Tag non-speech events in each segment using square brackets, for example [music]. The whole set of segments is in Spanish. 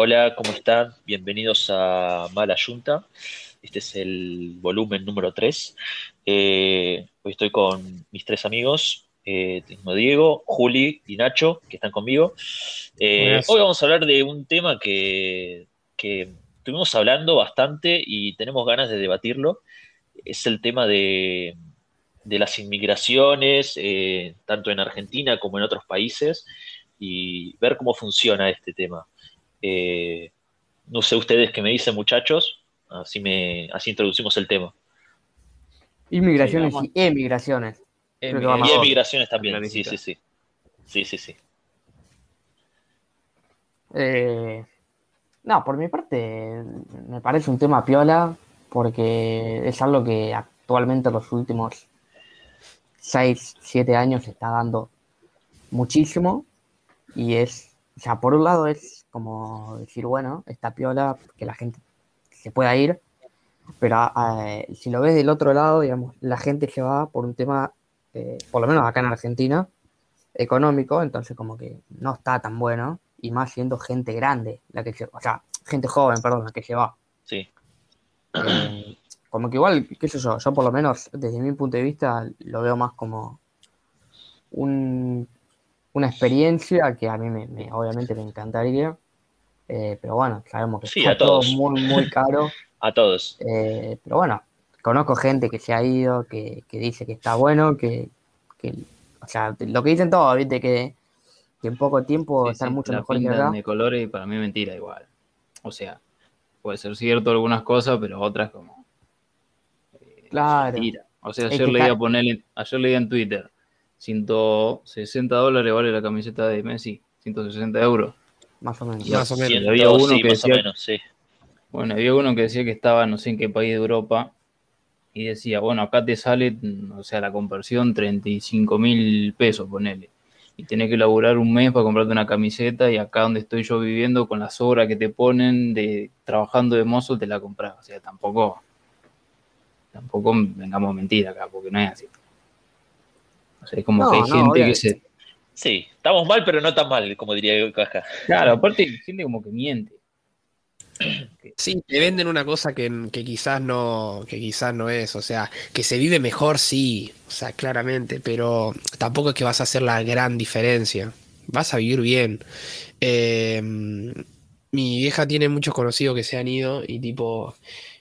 Hola, ¿cómo están? Bienvenidos a Mala Junta. Este es el volumen número 3. Eh, hoy estoy con mis tres amigos, eh, tengo Diego, Juli y Nacho, que están conmigo. Eh, hoy vamos a hablar de un tema que, que estuvimos hablando bastante y tenemos ganas de debatirlo. Es el tema de, de las inmigraciones, eh, tanto en Argentina como en otros países, y ver cómo funciona este tema. Eh, no sé ustedes qué me dicen, muchachos, así, me, así introducimos el tema. Inmigraciones y emigraciones. y emigraciones también, sí, sí, sí. Sí, sí, sí. Eh, no, por mi parte, me parece un tema piola, porque es algo que actualmente los últimos 6, 7 años se está dando muchísimo y es, o sea, por un lado es como decir, bueno, esta piola, que la gente se pueda ir, pero eh, si lo ves del otro lado, digamos, la gente se va por un tema, eh, por lo menos acá en Argentina, económico, entonces como que no está tan bueno, y más siendo gente grande, la que se, o sea, gente joven, perdón, la que se va. Sí. Eh, como que igual, qué sé yo, yo por lo menos desde mi punto de vista lo veo más como un, una experiencia que a mí me, obviamente me encantaría, eh, pero bueno, sabemos que sí, está todo muy, muy caro. [laughs] a todos. Eh, pero bueno, conozco gente que se ha ido, que, que dice que está bueno, que, que, o sea, lo que dicen todos, viste, que, que en poco tiempo Sí, están sí, mucho la mejor que acá. de colores para mí mentira igual. O sea, puede ser cierto algunas cosas, pero otras como eh, Claro. mentira. O sea, Es ayer que leía ponerle, ayer leía en Twitter, 160 dólares vale la camiseta de Messi, 160 euros. Más o menos. Y Más o menos. Y había uno sí, que más o decía- menos, sí. Bueno, había uno que decía que estaba no sé en qué país de Europa y decía, bueno, acá te sale, mm, o sea, la conversión 35 mil pesos, ponele. Y tenés que laburar un mes para comprarte una camiseta y acá donde estoy yo viviendo, con las horas que te ponen de trabajando de mozo, te la compras. O sea, tampoco, tampoco vengamos a mentir acá, porque no es así. Sea, es como No, que hay no, gente que se... Sí, estamos mal, pero no tan mal, como diría Caja. Claro, aparte hay gente como que miente. [clears throat] Sí, te venden una cosa que, que quizás no, que quizás no es, o sea, que se vive mejor, sí, o sea, claramente, pero tampoco es que vas a hacer la gran diferencia. Vas a vivir bien. Eh, mi vieja tiene muchos conocidos que se han ido y tipo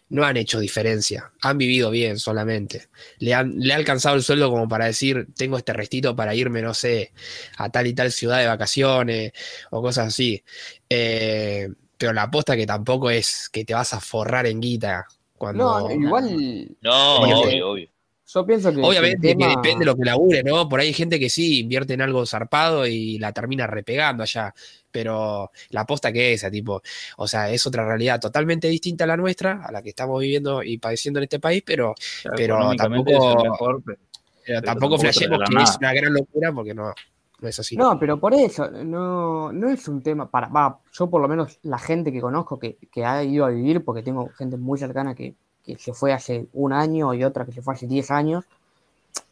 no han hecho diferencia, han vivido bien solamente. Le han, le ha alcanzado el sueldo como para decir, tengo este restito para irme, no sé, a tal y tal ciudad de vacaciones o cosas así. Eh, pero la aposta que tampoco es que te vas a forrar en guita cuando... No, igual No, obvio. Yo pienso que Obviamente el tema- que depende de lo que labure, ¿no? Por ahí hay gente que sí invierte en algo zarpado y la termina repegando allá, pero la aposta que es esa, tipo, o sea, es otra realidad totalmente distinta a la nuestra, a la que estamos viviendo y padeciendo en este país, pero, O sea, Pero tampoco- es mejor, pero pero Pero tampoco tampoco flashemos que es una gran locura porque no, no es así. No, pero por eso, no, no es un tema para, va, yo por lo menos la gente que conozco que, que ha ido a vivir, porque tengo gente muy cercana que, que se fue hace un año y otra que se fue hace 10 años,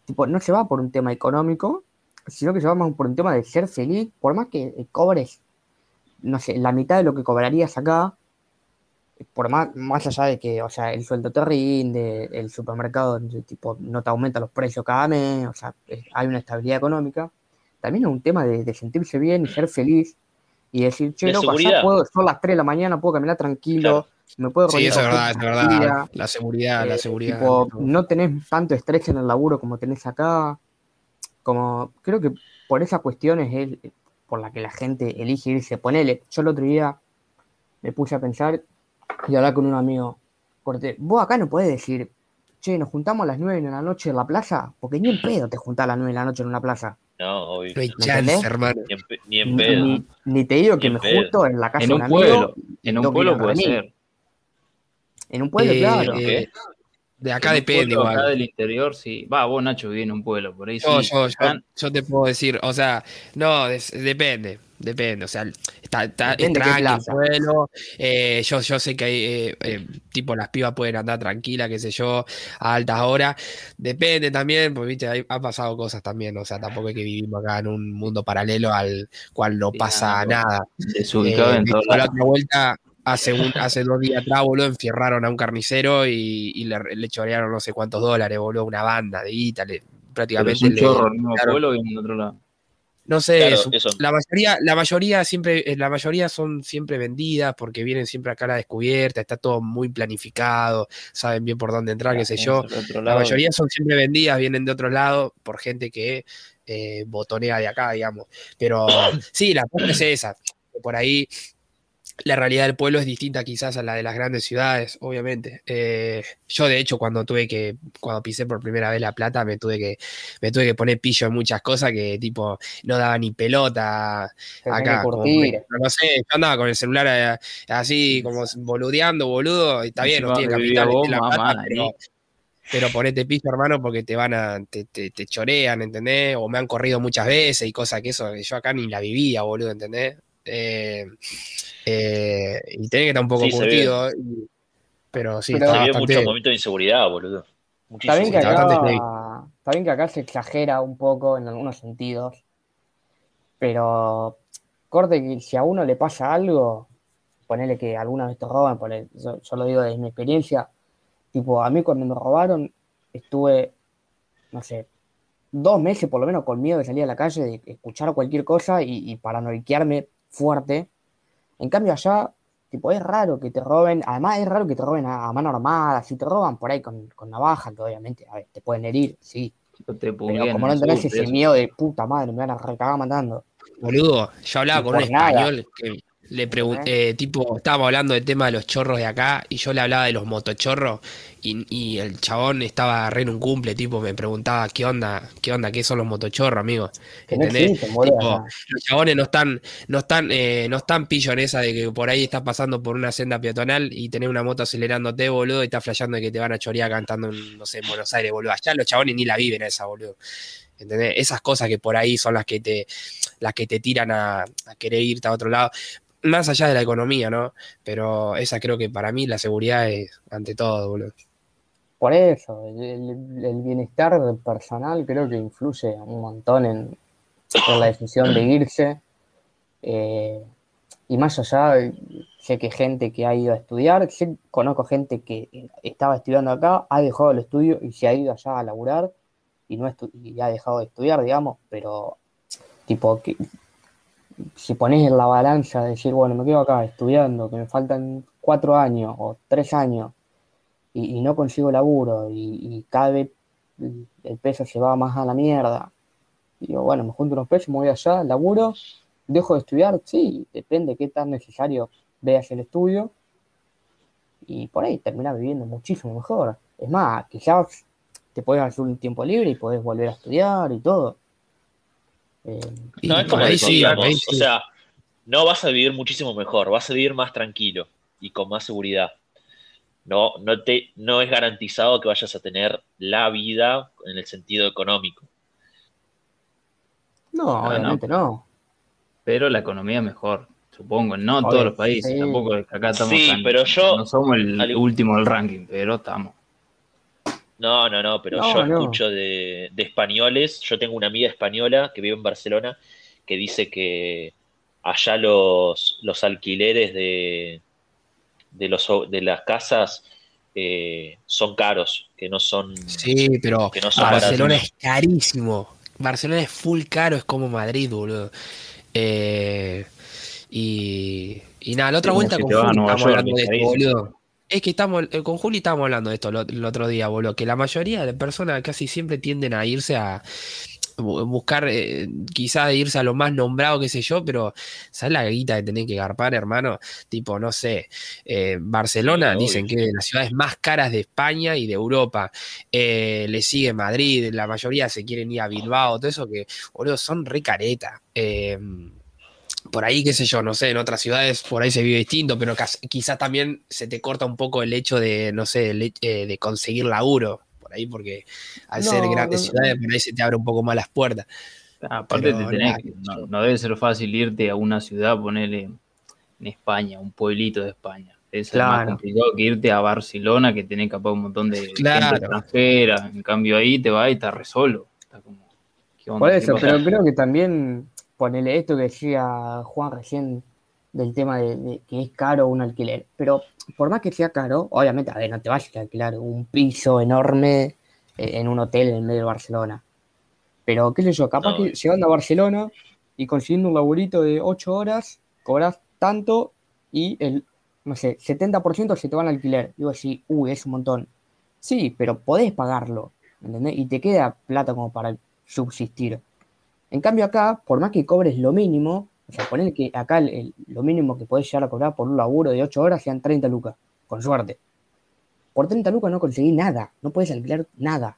tipo, no se va por un tema económico, sino que se va más por un tema de ser feliz, por más que eh, cobres, no sé, la mitad de lo que cobrarías acá, por más, más allá de que, o sea, el sueldo te rinde, el supermercado, tipo, no te aumenta los precios cada mes, o sea, hay una estabilidad económica también es un tema de, de sentirse bien y ser feliz y decir, che, De loco, puedo, son las 3 de la mañana, puedo caminar tranquilo, me puedo Sí, eso es verdad, es verdad. La seguridad, la eh, seguridad. tipo, no tenés tanto estrés en el laburo como tenés acá. Como, creo que por esas cuestiones es por la que la gente elige irse. Ponele, yo el otro día me puse a pensar y hablar con un amigo. Corte, vos acá no podés decir, che, nos juntamos a las 9 de la noche en la plaza, porque ni en pedo te juntás a las 9 de la noche en una plaza. No, obvio. No hay ¿Me chance, hermano. Ni en, ni pedo. ni- ni te digo que me pedo. junto en la casa en de un un amigo. pueblo, en un pueblo puede ser. En un pueblo, Eh, claro. ¿Qué? De acá En depende, pueblo acá igual. del interior, sí. Va, vos, Nacho, viví en un pueblo, por ahí Yo, sí. yo, yo, Acá- yo te puedo decir, o sea, no, des- depende, depende, o sea, está, está es Depende qué tranqui el pueblo, eh, yo, yo sé que hay, eh, eh, tipo, las pibas pueden andar tranquilas, qué sé yo, a altas horas, depende también, porque, viste, hay- han pasado cosas también, o sea, tampoco es que vivimos acá en un mundo paralelo al cual no Sí, pasa nada, nada. desubicado Eh, en la otra vuelta, hace, un, [laughs] hace dos días atrás, boludo, enfierraron a un carnicero y, y le, le chorearon no sé cuántos dólares, boludo, una banda de guita, le- Pero prácticamente es un le- chorro claro. en otro lado. no sé, Claro, su- eso. la mayoría, la mayoría siempre, eh, la mayoría son siempre vendidas porque vienen siempre acá a la descubierta, está todo muy planificado, saben bien por dónde entrar, qué sé yo. La lado, mayoría son siempre vendidas, vienen de otro lado por gente que eh, botonea de acá, digamos. Pero [coughs] sí, la cosa es esa. que Por ahí la realidad del pueblo es distinta quizás a la de las grandes ciudades, obviamente. Eh, yo, de hecho, cuando tuve que, cuando pisé por primera vez La Plata, me tuve que, me tuve que poner pillo en muchas cosas que tipo no daba ni pelota acá. como no sé, yo andaba con el celular eh, así como boludeando, boludo, y está bien, no tiene capital, vos, tiene La Plata, mamá, pero, pero ponete pillo, hermano, porque te van a, te, te, te chorean, ¿entendés? O me han corrido muchas veces y cosas que eso, yo acá ni la vivía, boludo, ¿entendés? Eh, eh, y tenés que estar un poco Sí, curtido, y- pero sí, Pero- está Se bastante... mucho momento de inseguridad, boludo. Muchísimo. Está bien, que acá, está bien que acá se exagera un poco en algunos sentidos, pero corte que si a uno le pasa algo, ponele que alguna vez te roban, ponele- yo, yo lo digo desde mi experiencia, tipo, a mí cuando me robaron estuve, no sé, dos meses por lo menos con miedo de salir a la calle, de escuchar cualquier cosa y, y paranoiquearme fuerte. En cambio allá, tipo, es raro que te roben, además es raro que te roben a, a mano armada, si te roban por ahí con, con navaja, que obviamente, a ver, te pueden herir, sí, Te pero como no tenés ese eso. miedo de puta madre, me van a recagar matando. Boludo, yo hablaba Y con un nada. español que le pregunté, tipo, estábamos hablando del tema de los chorros de acá y yo le hablaba de los motochorros y, y el chabón estaba re en un cumple, tipo, me preguntaba qué onda, qué onda, qué son los motochorros, amigo. No ¿Entendés? existen. Tipo, los chabones no están, no están, eh, no están pillo en esa de que por ahí estás pasando por una senda peatonal y tenés una moto acelerándote, boludo, y estás flasheando de que te van a chorear cantando en, no sé, en Buenos Aires, boludo. Allá los chabones ni la viven esa, boludo. ¿Entendés? Esas cosas que por ahí son las que te, las que te tiran a, a querer irte a otro lado. Más allá de la economía, ¿no? Pero esa creo que para mí la seguridad es ante todo, boludo. Por eso, el, bienestar personal creo que influye un montón en, la decisión de irse. Eh, y más allá, sé que gente que ha ido a estudiar, sé- conozco gente que estaba estudiando acá, ha dejado el estudio y se ha ido allá a laburar y, no y ha dejado de estudiar, digamos, pero tipo, que, si pones en la balanza de decir, bueno, me quedo acá estudiando, que me faltan cuatro años o tres años y, y no consigo laburo y, y cada vez el peso se va más a la mierda. Digo, bueno, me junto unos pesos, me voy allá, laburo, dejo de estudiar, sí, depende qué tan necesario veas el estudio y por ahí terminás viviendo muchísimo mejor. Es más, quizás te puedes hacer un tiempo libre y podés volver a estudiar y todo. Eh, Y No, es como ahí sí, o sea, no vas a vivir muchísimo mejor, vas a vivir más tranquilo y con más seguridad. No, no, te, no es garantizado que vayas a tener la vida en el sentido económico. no, no. obviamente no. Pero la economía es mejor, supongo. No en Obvio, todos los países, sí. tampoco es que acá estamos Sí, tan- pero yo- no somos el al- último del ranking, pero estamos. No, no, no, pero No, yo no. escucho de, de españoles, yo tengo una amiga española que vive en Barcelona que dice que allá los, los alquileres de, de, los, de las casas eh, son caros, que no son... Sí, pero Que no son Barcelona baratos. es carísimo. Barcelona es full caro, es como Madrid, boludo. Eh, y, y nada, la otra vuelta si con Juli estamos York, hablando de es esto, boludo. Es que estamos, eh, con Juli estábamos hablando de esto el otro día, boludo, que la mayoría de personas casi siempre tienden a irse a buscar, eh, quizás irse a lo más nombrado, qué sé yo, pero ¿sabes la guita que tenés que garpar, hermano? Tipo, no sé, eh, Barcelona Sí, dicen que es de las ciudades más caras de España y de Europa. Eh, le sigue Madrid, la mayoría se quieren ir a Bilbao, todo eso que, boludo, son re caretas. Eh, por ahí, qué sé yo, no sé, en otras ciudades por ahí se vive distinto, pero quizás también se te corta un poco el hecho de, no sé, de conseguir laburo ahí, porque al ser grandes ciudades por ahí se te abre un poco más las puertas. Aparte, no, debe ser fácil irte a una ciudad, ponerle en España, un pueblito de España. Es más complicado que irte a Barcelona, que tenés capaz un montón de gente extranjera. En cambio, ahí te vas y estás re solo. Está como, Por eso, pero creo que también ponele esto que decía Juan recién del tema de, que es caro un alquiler. Pero por más que sea caro, obviamente, a ver, no te vayas a alquilar un piso enorme eh, en un hotel en medio de Barcelona. Pero, qué sé yo, capaz que llegando a Barcelona y consiguiendo un laburito de 8 horas, cobras tanto y el, no sé, 70% se te va al alquiler. Digo así, uy, es un montón. Sí, pero podés pagarlo, ¿entendés? Y te queda plata como para subsistir. En cambio acá, por más que cobres lo mínimo, o sea, poner que acá lo mínimo que podés llegar a cobrar por un laburo de 8 horas sean 30 lucas, con suerte. Por 30 lucas no conseguís nada, no puedes alquilar nada.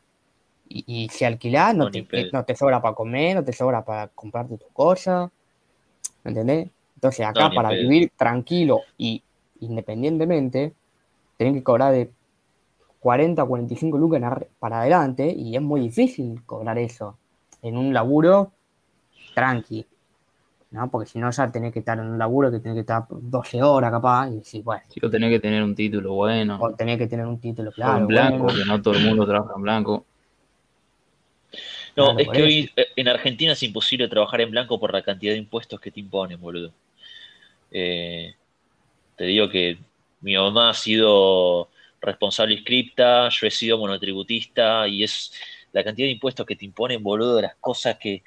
Y, si alquilás, no, te, no, te, sobra para comer, no te sobra para comprarte tu cosa. ¿Me entendés? Entonces acá para vivir tranquilo y independientemente, tenés que cobrar de 40 a 45 lucas para adelante y es muy difícil cobrar eso en un laburo tranqui, ¿no? Porque si no ya tenés que estar en un laburo que tenés que estar 12 horas capaz y decir, bueno. Sí, tenés que tener un título bueno. O tenés que tener un título claro. en blanco, que no todo el mundo trabaja en blanco. No, es que hoy eh, en Argentina es imposible trabajar en blanco por la cantidad de impuestos que te imponen, boludo. Eh, te digo que mi mamá ha sido responsable inscripta, yo he sido monotributista y es la cantidad de impuestos que te imponen, boludo, de las cosas que,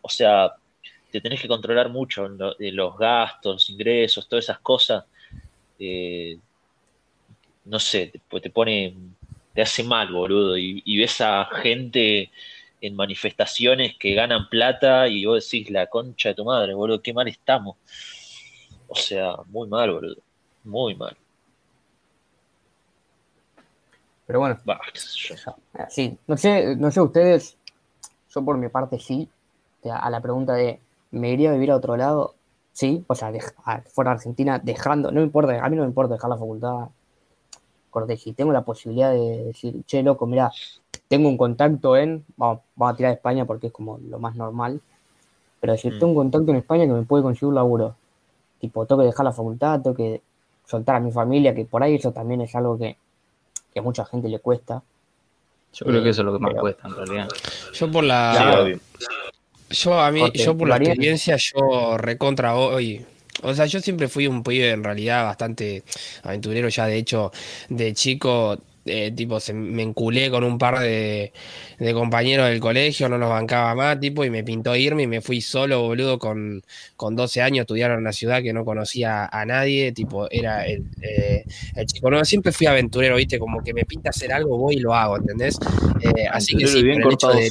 o sea, te tenés que controlar mucho de los gastos, los ingresos, todas esas cosas. Eh, no sé, te, te, pone, te hace mal, boludo, y, ves a gente en manifestaciones que ganan plata y vos decís, la concha de tu madre, boludo, qué mal estamos. O sea, muy mal, boludo, muy mal. Pero bueno, sí, no sé, no sé ustedes, yo por mi parte sí, a la pregunta de, ¿me iría a vivir a otro lado? Sí, o sea, fuera de Argentina, dejando, no me importa, a mí no me importa dejar la facultad, corte, si tengo la posibilidad de decir, che, loco, mira, tengo un contacto en, vamos, a tirar a España porque es como lo más normal, pero decir, mm. tengo un contacto en España que me puede conseguir un laburo, tipo, tengo que dejar la facultad, tengo que soltar a mi familia, que por ahí eso también es algo que que a mucha gente le cuesta. Yo creo que eso es lo que más cuesta en realidad. Yo por la. Yo a mí, yo por la experiencia, yo recontra hoy. O sea, yo siempre fui un pibe en realidad bastante aventurero ya, de hecho, de chico eh, tipo, se, me enculé con un par de, compañeros del colegio, no nos bancaba más, tipo, y me pintó irme y me fui solo, boludo, con, con 12 años, estudiar en una ciudad que no conocía a nadie, tipo, era el, eh, el chico, no, siempre fui aventurero, viste, como que me pinta hacer algo, voy y lo hago, ¿entendés? Eh, así que sí, el hecho de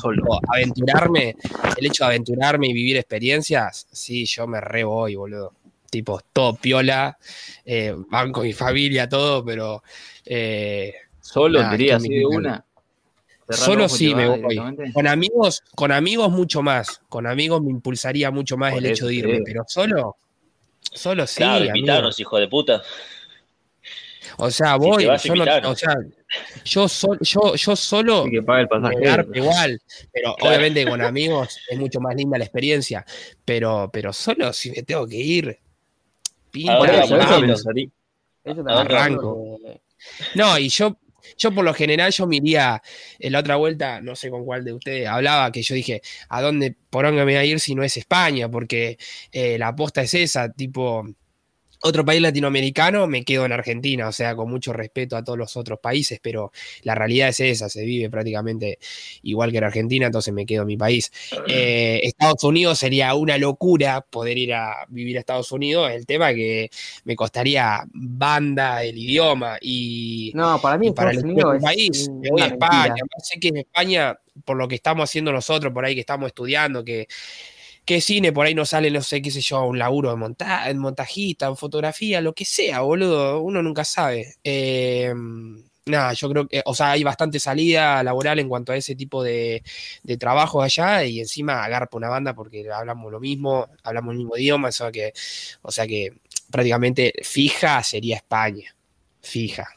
aventurarme, el hecho de aventurarme y vivir experiencias, sí, yo me re voy, boludo. Tipo, todo piola, banco mi familia, todo, pero Solo diría así de una. Solo sí me voy. Con amigos, con amigos mucho más. Con amigos me impulsaría mucho más el hecho de irme, pero solo, solo sí. Claro, invitarnos, hijo de puta. O sea, voy, yo no, o sea, yo, yo, yo solo que pague el pasaje. igual, pero obviamente con amigos es mucho más linda la experiencia, pero, pero solo si me tengo que ir, pinta, eso, arranco. No, y yo yo por lo general yo me iría en la otra vuelta, no sé con cuál de ustedes hablaba, que yo dije, ¿a dónde por dónde me voy a ir si no es España? Porque eh, la aposta es esa, tipo, otro país latinoamericano, me quedo en Argentina, o sea, con mucho respeto a todos los otros países, pero la realidad es esa, se vive prácticamente igual que en Argentina, entonces me quedo en mi país. Eh, Estados Unidos sería una locura poder ir a vivir a Estados Unidos, el tema que me costaría banda, el idioma y... No, para mí para el país, me voy a España, sé que en España, por lo que estamos haciendo nosotros, por ahí que estamos estudiando, que ¿Qué cine por ahí no sale, no sé, qué sé yo, un laburo de monta en montajista, en fotografía, lo que sea, boludo? Uno nunca sabe. Em, nada, yo creo que, o sea, hay bastante salida laboral en cuanto a ese tipo de, de trabajo allá y encima agarpa una banda porque hablamos lo mismo, hablamos el mismo idioma, o sea que, o sea que prácticamente fija sería España, fija.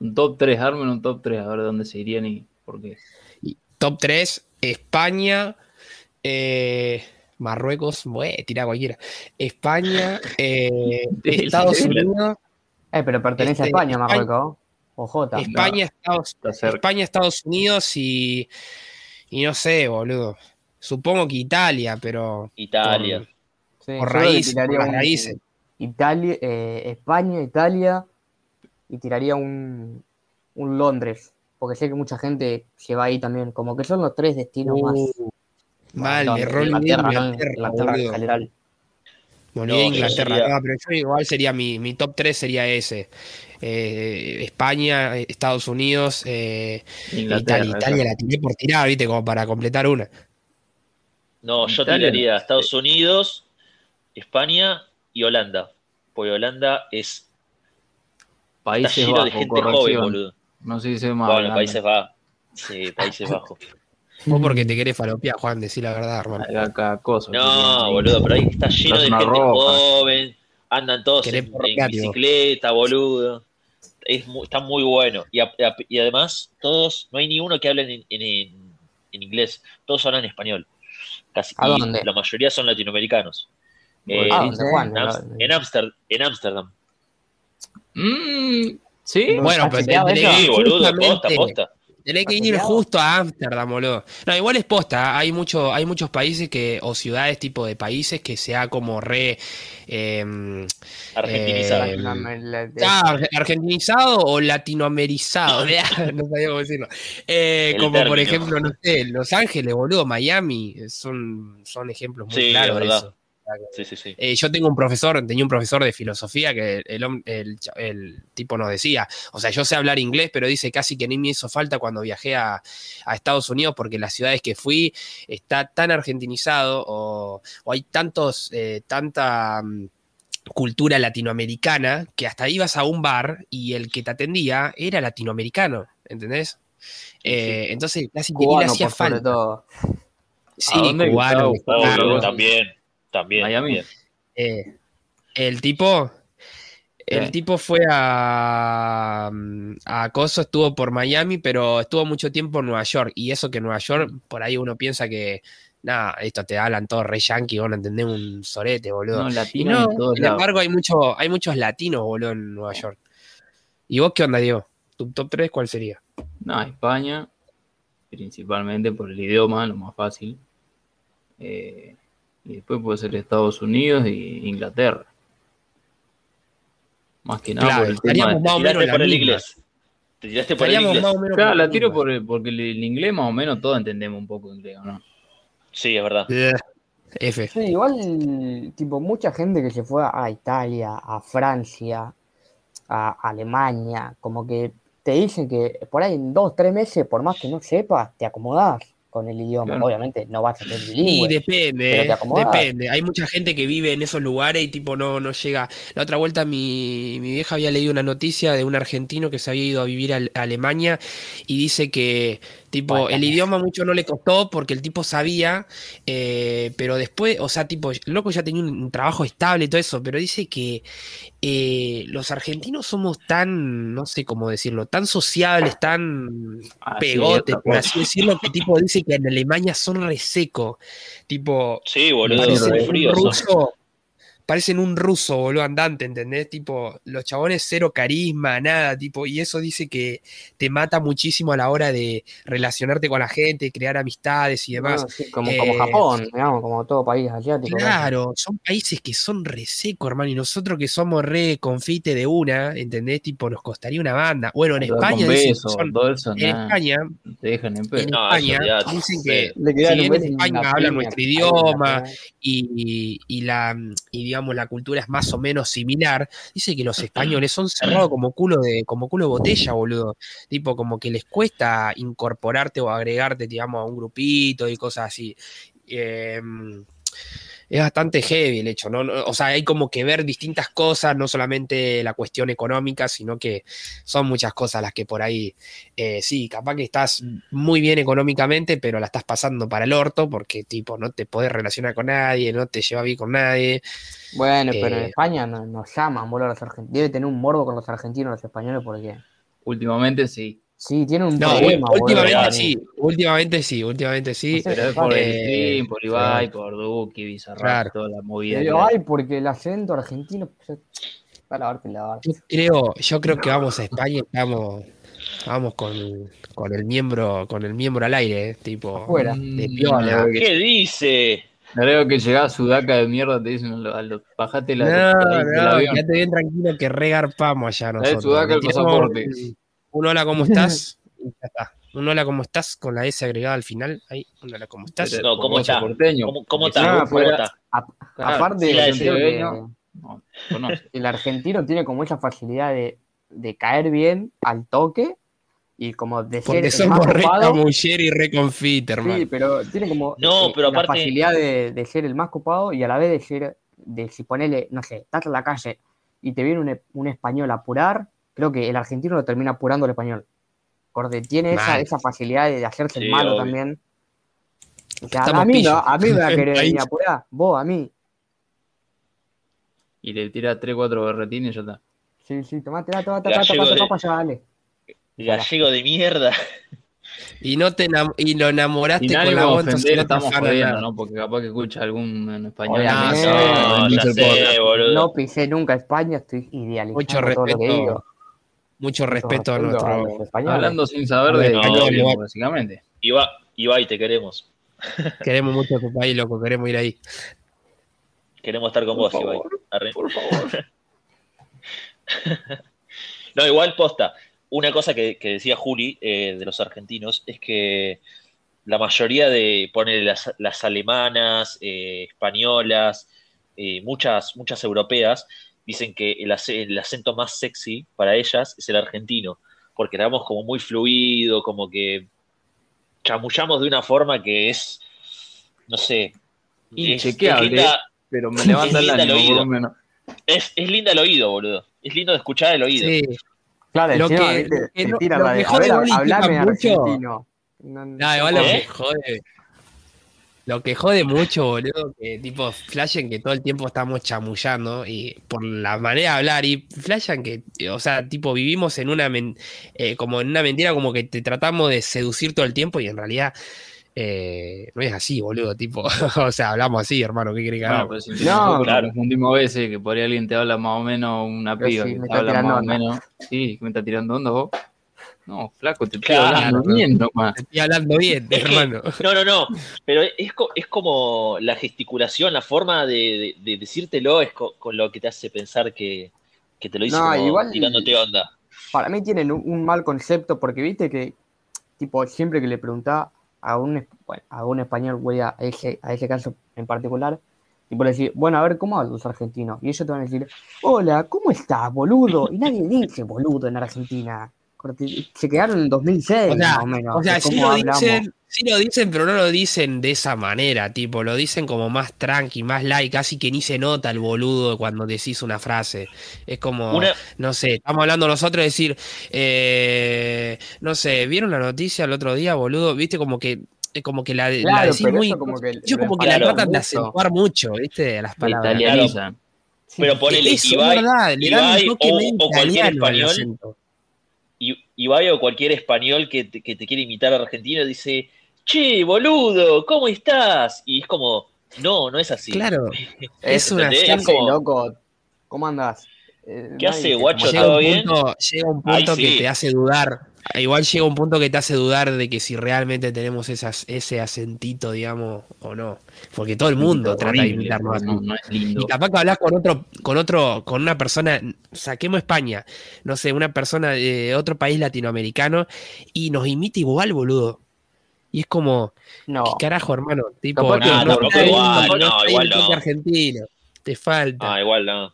Un top 3, armen un top 3, a ver dónde se irían y por qué. Top 3, España, eh, Marruecos, bueno, tira cualquiera. España, [laughs] eh, Estados Unidos. Eh, pero pertenece a Este, España, España- Marruecos. Ojo, España, Estados, Está cerca. España, Estados Unidos y, y no sé, boludo. Supongo que Italia, pero Italia. por, Sí, raíz, tiraría por las un- raíces. Italia, eh, España, Italia y tiraría un, un Londres, porque sé que mucha gente se va ahí también, como que son los tres destinos más. Mal, Bueno, me erró el Inglaterra, Inglaterra, ¿no? Inglaterra, Inglaterra general. Me No, Inglaterra, sería- no, pero yo igual sería mi, mi top 3 sería ese. Eh, España, eh, Estados Unidos, eh, Inglaterra. Italia. Italia la tiré por tirar, viste, como para completar una. No, yo Italia, tiraría Estados Unidos, España y Holanda. Porque Holanda es Países lleno de Bajos, gente joven, boludo. No se dice más. Bueno, Holanda. Países Bajos. Sí, Países Bajos. Vos porque te querés falopear, Juan, decí la verdad, hermano. Hay acá cosas. No, boludo, pero ahí está lleno de gente roja. joven, andan todos en, bicicleta, boludo. Es muy- está muy bueno. Y, a- a- y además, todos, no hay ni uno que hable en, en- en- en inglés, todos hablan español. Casi, ¿A dónde? la mayoría son latinoamericanos. Eh, Ah, en, ¿dónde, Juan? en Ámsterdam. Mm, ¿Sí? No, Bueno, ¿está pero que Sí, boludo, posta, posta. Tenés que ¿Está ir justo a Ámsterdam, boludo. No, igual es posta. Hay, mucho, hay muchos países que, o ciudades tipo de países que se ha como re. em. Eh, la- la- ah, argentinizado o latinoamerizado. [laughs] no sabía cómo decirlo. Eh, como por ejemplo, no sé, Los Ángeles, boludo, Miami. Son, son ejemplos muy Sí, claros de eso. Sí, sí, sí. Eh, yo tengo un profesor, tenía un profesor de filosofía que el, el el tipo nos decía, o sea, yo sé hablar inglés, pero dice casi que ni me hizo falta cuando viajé a, a Estados Unidos porque las ciudades que fui está tan argentinizado o, o hay tantos, eh, tanta mm, cultura latinoamericana que hasta ibas a un bar y el que te atendía era latinoamericano, ¿entendés? Eh, Entonces casi que ni le Cubano, hacía sobre falta. todo. Sí, ¿A dónde cubano, Claro. también, también. Miami. también. Eh, el tipo, el Sí. tipo fue a, a Coso, estuvo por Miami, pero estuvo mucho tiempo en Nueva York. Y eso que Nueva York, por ahí uno piensa que, nada, esto te hablan todos re yankee, vos no entendés un sorete, boludo. No, latino no, en todos sin lados. embargo, hay, mucho, hay muchos latinos, boludo, en Nueva York. ¿Y vos qué onda, Diego? ¿Tu top 3 cuál sería? No, España, principalmente por el idioma, lo más fácil. Eh, y después puede ser Estados Unidos y Inglaterra. Más que nada Claro, por el tema estaríamos de- más o menos por el inglés. Te tiraste por el inglés. más o menos Claro, por la tiro misma. por el- porque el, inglés más o menos todos entendemos un poco inglés, ¿o ¿no? Sí, es verdad. F. Sí, igual, tipo, mucha gente que se fue a Italia, a Francia, a Alemania, como que te dicen que por ahí en dos, tres meses, por más que no sepas, te acomodás con el idioma. Claro. Obviamente no vas a ser Y depende, eh, depende. Hay mucha gente que vive en esos lugares y tipo no, no llega. La otra vuelta mi, mi vieja había leído una noticia de un argentino que se había ido a vivir a, a Alemania y dice que tipo Bueno. el idioma mucho no le costó porque el tipo sabía, eh, pero después, o sea, tipo, el loco ya tenía un, trabajo estable y todo eso, pero dice que eh, los argentinos somos tan, no sé cómo decirlo, tan sociables, tan Ah, pegotes, por así decirlo, que tipo dice que en Alemania son resecos. Tipo, Sí, boludo, son. ruso, parecen un ruso, boludo, andante, ¿entendés? Tipo, los chabones cero carisma, nada, tipo, y eso dice que te mata muchísimo a la hora de relacionarte con la gente, crear amistades y demás. Sí, como, Eh, como Japón, digamos, como todo país asiático. Claro, son países que son re secos, hermano, y nosotros que somos re confite de una, ¿entendés? Tipo, nos costaría una banda. Bueno, en España dicen que besos, son- todo eso, en España, te dejan en en No, España dicen que si en beso España hablan nuestro idioma y la y digamos la cultura es más o menos similar, dice que los españoles son cerrados como culo de como culo de botella, boludo. Tipo como que les cuesta incorporarte o agregarte, digamos, a un grupito y cosas así. Em, es bastante heavy el hecho, ¿no? O sea, hay como que ver distintas cosas, no solamente la cuestión económica, sino que son muchas cosas las que por ahí, eh, sí, capaz que estás muy bien económicamente, pero la estás pasando para el orto porque, tipo, no te podés relacionar con nadie, no te lleva bien con nadie. Bueno, pero en Eh, España no- nos llaman, boludo, los argentinos. Debe tener un morbo con los argentinos, los españoles, porque. Últimamente sí. Sí, tienen un No, problema, últimamente boludo. sí, últimamente sí, últimamente sí. No sé, Pero es por Eh, el por Ibai, por Duki, Bizarrap, Claro. toda la movida. Pero, hay. ay, porque el acento argentino. pues, Va a lavarte la barba. Yo creo, yo creo que vamos a España y estamos, vamos con, con el miembro, con el miembro al aire, eh, tipo Afuera. de Mm, piola. no, que- ¿Qué dice? Creo que llegás a Sudaca de mierda, te dicen bajate la No, no, quédate bien tranquilo que regarpamos allá nosotros. Sudaca el pasaporte. Un, hola, ¿cómo estás? [laughs] Y ya está. Un hola, ¿cómo estás? Con la S agregada al final. Ahí, un hola, ¿cómo estás? No, ¿cómo está? porteño. ¿Cómo, está? aparte, sí, la yo de creo que Sedeño, no, conoce. el argentino tiene como esa facilidad de, de caer bien al toque y como de ser Porque el somos más re copado. camuller y re confite, hermano. Sí, pero tiene como No, eh, pero la aparte- facilidad de, de ser el más copado y a la vez de ser, de si ponele, no sé, estás en la calle y te viene un, un español a apurar, creo que el argentino lo termina apurando al español. Porque tiene esa, esa facilidad de hacerse el Sí, malo obvio. también. O sea, a mí no, a mí me va a El [laughs] querer a apurar, vos, a mí. Y le tira 3, 4 berretines y ya está. Sí, sí, tomate, tomate, tomate, tomate, tomate, ya, dale. Gallego de mierda. Y no te y lo enamoraste Y con la voz, entonces no estamos jodiendo. ¿no? Porque capaz que escucha algún en español. Obviamente. No, el podcast. sé, boludo. No pisé nunca España, estoy idealizando Mucho todo lo que respeto, digo. Mucho respeto a nuestro. españoles. Hablando sin saber de No, español, no. básicamente. Ibai, Ibai, te queremos. [laughs] Queremos mucho a tu país, loco, queremos ir ahí. Queremos estar con Por vos, Ibai. favor, Arre. Por favor. [laughs] No, igual posta. Una cosa que, que decía Juli eh, de los argentinos es que la mayoría de, poner las, las alemanas, eh, españolas, eh, muchas, muchas europeas, dicen que el, ace- el acento más sexy para ellas es el argentino, porque hablamos como muy fluido, como que chamullamos de una forma que es, no sé, es Inchequeable. linda, Pero me levanta el el ánimo, oído. lo menos. es, es linda el oído, boludo. Es lindo de escuchar el oído. Sí. Claro, Lo encima, que- viste, que tira lo la que de, a ver, hablame mucho. argentino. No, no No, igual ¿Eh? que jode. Lo que jode mucho, boludo, que tipo flashen que todo el tiempo estamos chamullando y por la manera de hablar y flashan que, o sea, tipo vivimos en una men- eh, como en una mentira como que te tratamos de seducir todo el tiempo y en realidad eh, no es así, boludo, tipo, [laughs] o sea, hablamos así, hermano, ¿qué querés que No, hagamos? pero si [laughs] No, claro. nos confundimos veces que por ahí alguien te habla más o menos, una piba sí, que me te está habla tirando más o menos. Sí, que me está tirando onda vos. No, flaco, te estoy Claro. hablando bien nomás. Te estoy hablando bien, Es que- hermano. No, no, no. Pero es, co- es como la gesticulación, la forma de, de- de decírtelo es co- con lo que te hace pensar que, que te lo dice No, como igual- tirándote onda. Para mí tienen un, un mal concepto porque viste que, tipo, siempre que le preguntaba a un, bueno, a un español, güey, a ese, a ese caso en particular, tipo le decís, bueno, a ver, ¿cómo hablan los argentinos? Y ellos te van a decir, hola, ¿cómo estás, boludo? Y nadie dice boludo en Argentina. Se quedaron en el 2006, O sea, más o menos. O sea, de sí lo, dicen, sí lo dicen, pero no lo dicen de esa manera, tipo, lo dicen como más tranqui, más light, casi que ni se nota el boludo cuando decís una frase. Es como, Una, no sé, estamos hablando nosotros de decir, eh, no sé, ¿vieron la noticia el otro día, boludo? Viste como que eh, como que la, decís muy como que yo como que la tratan de mucho. acentuar mucho, ¿viste? A las palabras. italianizan. Pero ponele Ibai, verdad, le dan Ibai un toque o- o cualquier español. Ibai o cualquier español que te, que te quiere imitar al argentino dice, che, boludo, ¿cómo estás? Y es como, no, no es así. Claro, [laughs] Es una ¿entendés? ¿Qué Es hace, como- loco? ¿Cómo andás? Eh, ¿Qué hace, guacho? llega ¿todo un bien? punto, llega un punto que sí. te hace dudar. Igual llega un punto que te hace dudar de que si realmente tenemos esas, ese acentito, digamos, o no. Porque todo el mundo trata de imitarnos así. no, no es lindo. Y capaz que hablas con otro, con otro, con una persona, saquemos España, no sé, una persona de otro país latinoamericano y nos imita igual, boludo. Y es como, No, ¿qué carajo, hermano? Tipo, no, no, no, igual, no, igual no. argentino. Te falta. Ah, igual no.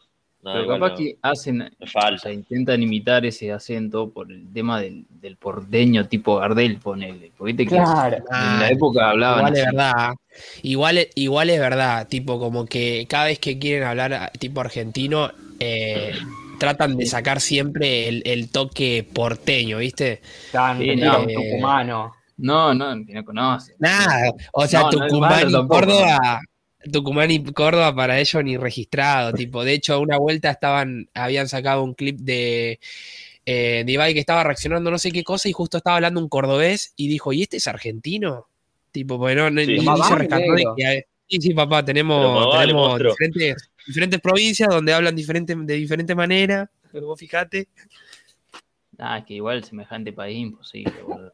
No, Pero capaz no, que hacen, o falta. sea, intentan imitar ese acento por el tema del, del porteño tipo Gardel, ponele. Porque viste que Claro. en la época hablaban Igual es verdad. Igual, igual es verdad, tipo, como que cada vez que quieren hablar a- tipo argentino, eh, tratan de sacar siempre el, el toque porteño, ¿viste? Tan Sí, no, tucumano. No, no, que no conoce. Nada, o sea, No, Tucumán y tampoco, Córdoba, Tucumán y Córdoba para ellos ni registrado, tipo, de hecho, una vuelta estaban, habían sacado un clip de, eh, Ibai que estaba reaccionando no sé qué cosa y justo estaba hablando un cordobés y dijo, ¿y este es argentino? Tipo, porque no, no- Sí. ni, Mamá, ni se rescató de negro. que, sí, sí, papá, tenemos, tenemos diferentes, diferentes provincias donde hablan diferente, de diferente manera, vos fijate. Ah, es que igual semejante país imposible, boludo.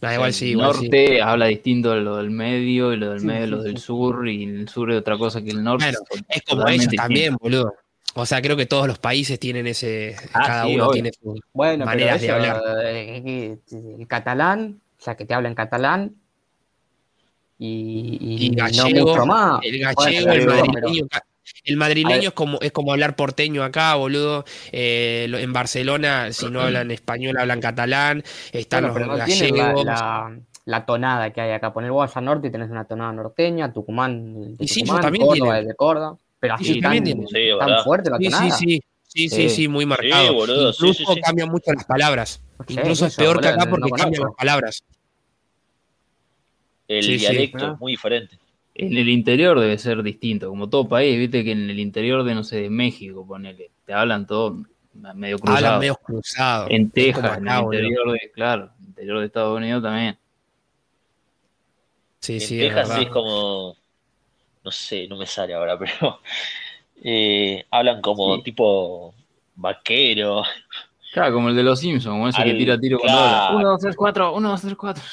Igual el sí, igual sí. norte habla distinto de lo del medio, y lo del Sí, medio, sí, lo del sur, y el sur es otra cosa que el norte. Es como ellos también, boludo. O sea, creo que todos los países tienen ese, Ah, cada sí, uno obvio. tiene su... Bueno, Maneras de pero eso, hablar. eh, que- el catalán, o sea, que te hablan catalán. Y, y Y no gallego, mucho más. El Bueno, gallego, el pero- madrileño. El madrileño es como, es como hablar porteño acá, boludo. Eh, lo- en Barcelona, si no [clears throat] hablan español, hablan catalán. Están Bueno, los no tienen la, gallegos. la- la tonada que hay acá. Poner vos al norte y tenés una tonada norteña, Tucumán, de Y sí, Tucumán, también Córdoba, de Córdoba. Pero Sí, así sí, tan. Sí, tan fuerte la Sí, tonada. sí, sí. Sí, sí, Sí. sí, muy marcado. boludo, Incluso sí, sí. cambian mucho las palabras. Sí, Incluso es eso, peor que acá no porque cambian las palabras. El dialecto es muy diferente. En el interior debe ser distinto, como todo país, viste que en el interior de, no sé, de México, ponele, te hablan todo medio cruzado. Hablan medio cruzados. En Texas, en el boludo. interior de, claro, en el interior de Estados Unidos también. Sí, en sí, es Texas sí es como, no sé, no me sale ahora, [laughs] pero eh, hablan como Sí. tipo vaquero. Claro, como el de los Simpsons, como ese que tira tiro con claro. dólar. 1, 2, 3, 4, 1, 2, 3, 4.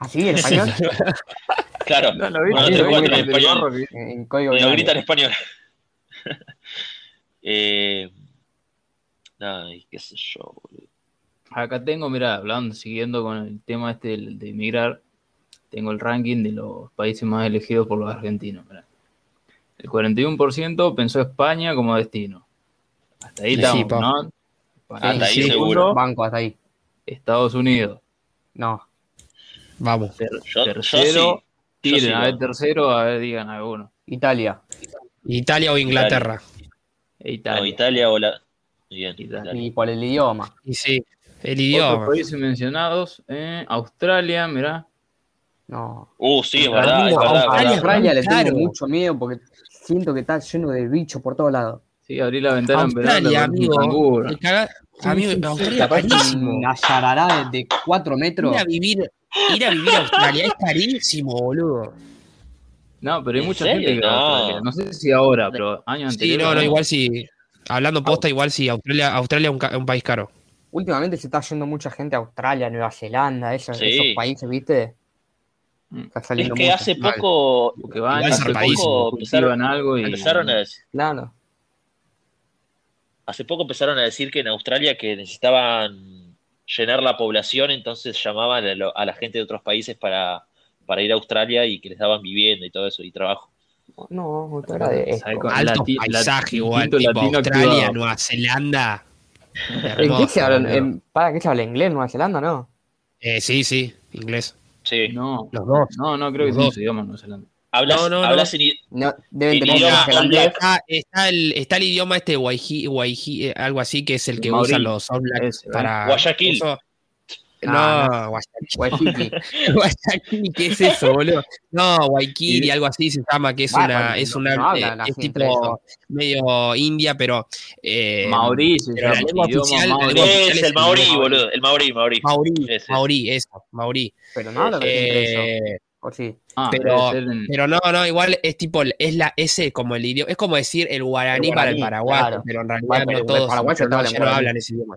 Así, en español, [laughs] Claro, No, lo viste, en español. que- en, código lo grita en español. [laughs] eh, nada, y qué sé yo, boludo. Acá tengo, mira, hablando, siguiendo con el tema este del- de, emigrar, tengo el ranking de los países más elegidos por los argentinos. mirá. El 41% pensó España como destino. Hasta ahí Sí, estamos, pa. ¿no? Para Hasta ahí seguro. Banco, hasta ahí. Estados Unidos. No. Vamos. Ter- Yo- yo tercero, sí. Tiren, sí, a ver, tercero, a ver, digan alguno. Italia. Italia o Inglaterra. E No, Italia. Italia o la. Bien, Italia. Italia. Y por el idioma. Y sí, el Otros idioma. países mencionados, eh, Australia, mirá. No. Uh, sí, es verdad, es Australia, verdad. Australia le tengo mucho miedo porque siento que está lleno de bichos por todos lados. Sí, abrí la ventana en verano. Amigo. caga- Amigo, Australia una yarará de, de 4 metros. Ir a vivir, ir a vivir a Australia es carísimo, boludo. No, pero hay ¿En mucha serio? gente que va a No. Australia. No sé si ahora, pero años Sí, anteriores. no, no, igual sí. Hablando posta, igual sí. Australia, Australia es un, país caro. Últimamente se está yendo mucha gente a Australia, Nueva Zelanda, esos, Sí. esos países, ¿viste? Mm. Es que mucho. hace Mal. poco Porque van hace poco Empezaron- algo y empezaron a, Claro. hace poco empezaron a decir que en Australia que necesitaban llenar la población, entonces llamaban a, lo- a la gente de otros países para, para ir a Australia y que les daban vivienda y todo eso y trabajo. No. ¿Sabe con- Alto Lati- paisaje, igual. Tipo latino Australia, activado. Nueva Zelanda. ¿En qué se hablan? ¿En- ¿Para qué se habla? ¿Inglés, Nueva Zelanda, no? Eh, sí, sí, inglés. Sí. No, Los dos. no, no creo que Los sea dos. su idioma Nueva Zelanda. Hablas, No, no, no. hablas en i- No, deben El tener. Está, está el, está el idioma este Waihi, eh, algo así, que es el que Maorí. usan los All Blacks ¿eh? para. Guayaquil. eso- No, No, Guayaquil. [laughs] Guayaquil, ¿qué es eso, boludo? No, Guayaquil y algo así se llama, que es Bah, una, es una, no eh, es tipo medio india, pero eh, Maorí se pero la llama, oficial- maorí. Es el maorí, inglés. boludo. El maorí, maorí. Maorí. Maorí, eso, Maorí. Pero no hablan entre eso. ¿O sí? Ah, pero- no, no, igual es tipo, es la ese como el idioma, es como decir el guaraní, El para el paraguayo, claro. pero en realidad Bueno, pero no todos no, hablan ese idioma.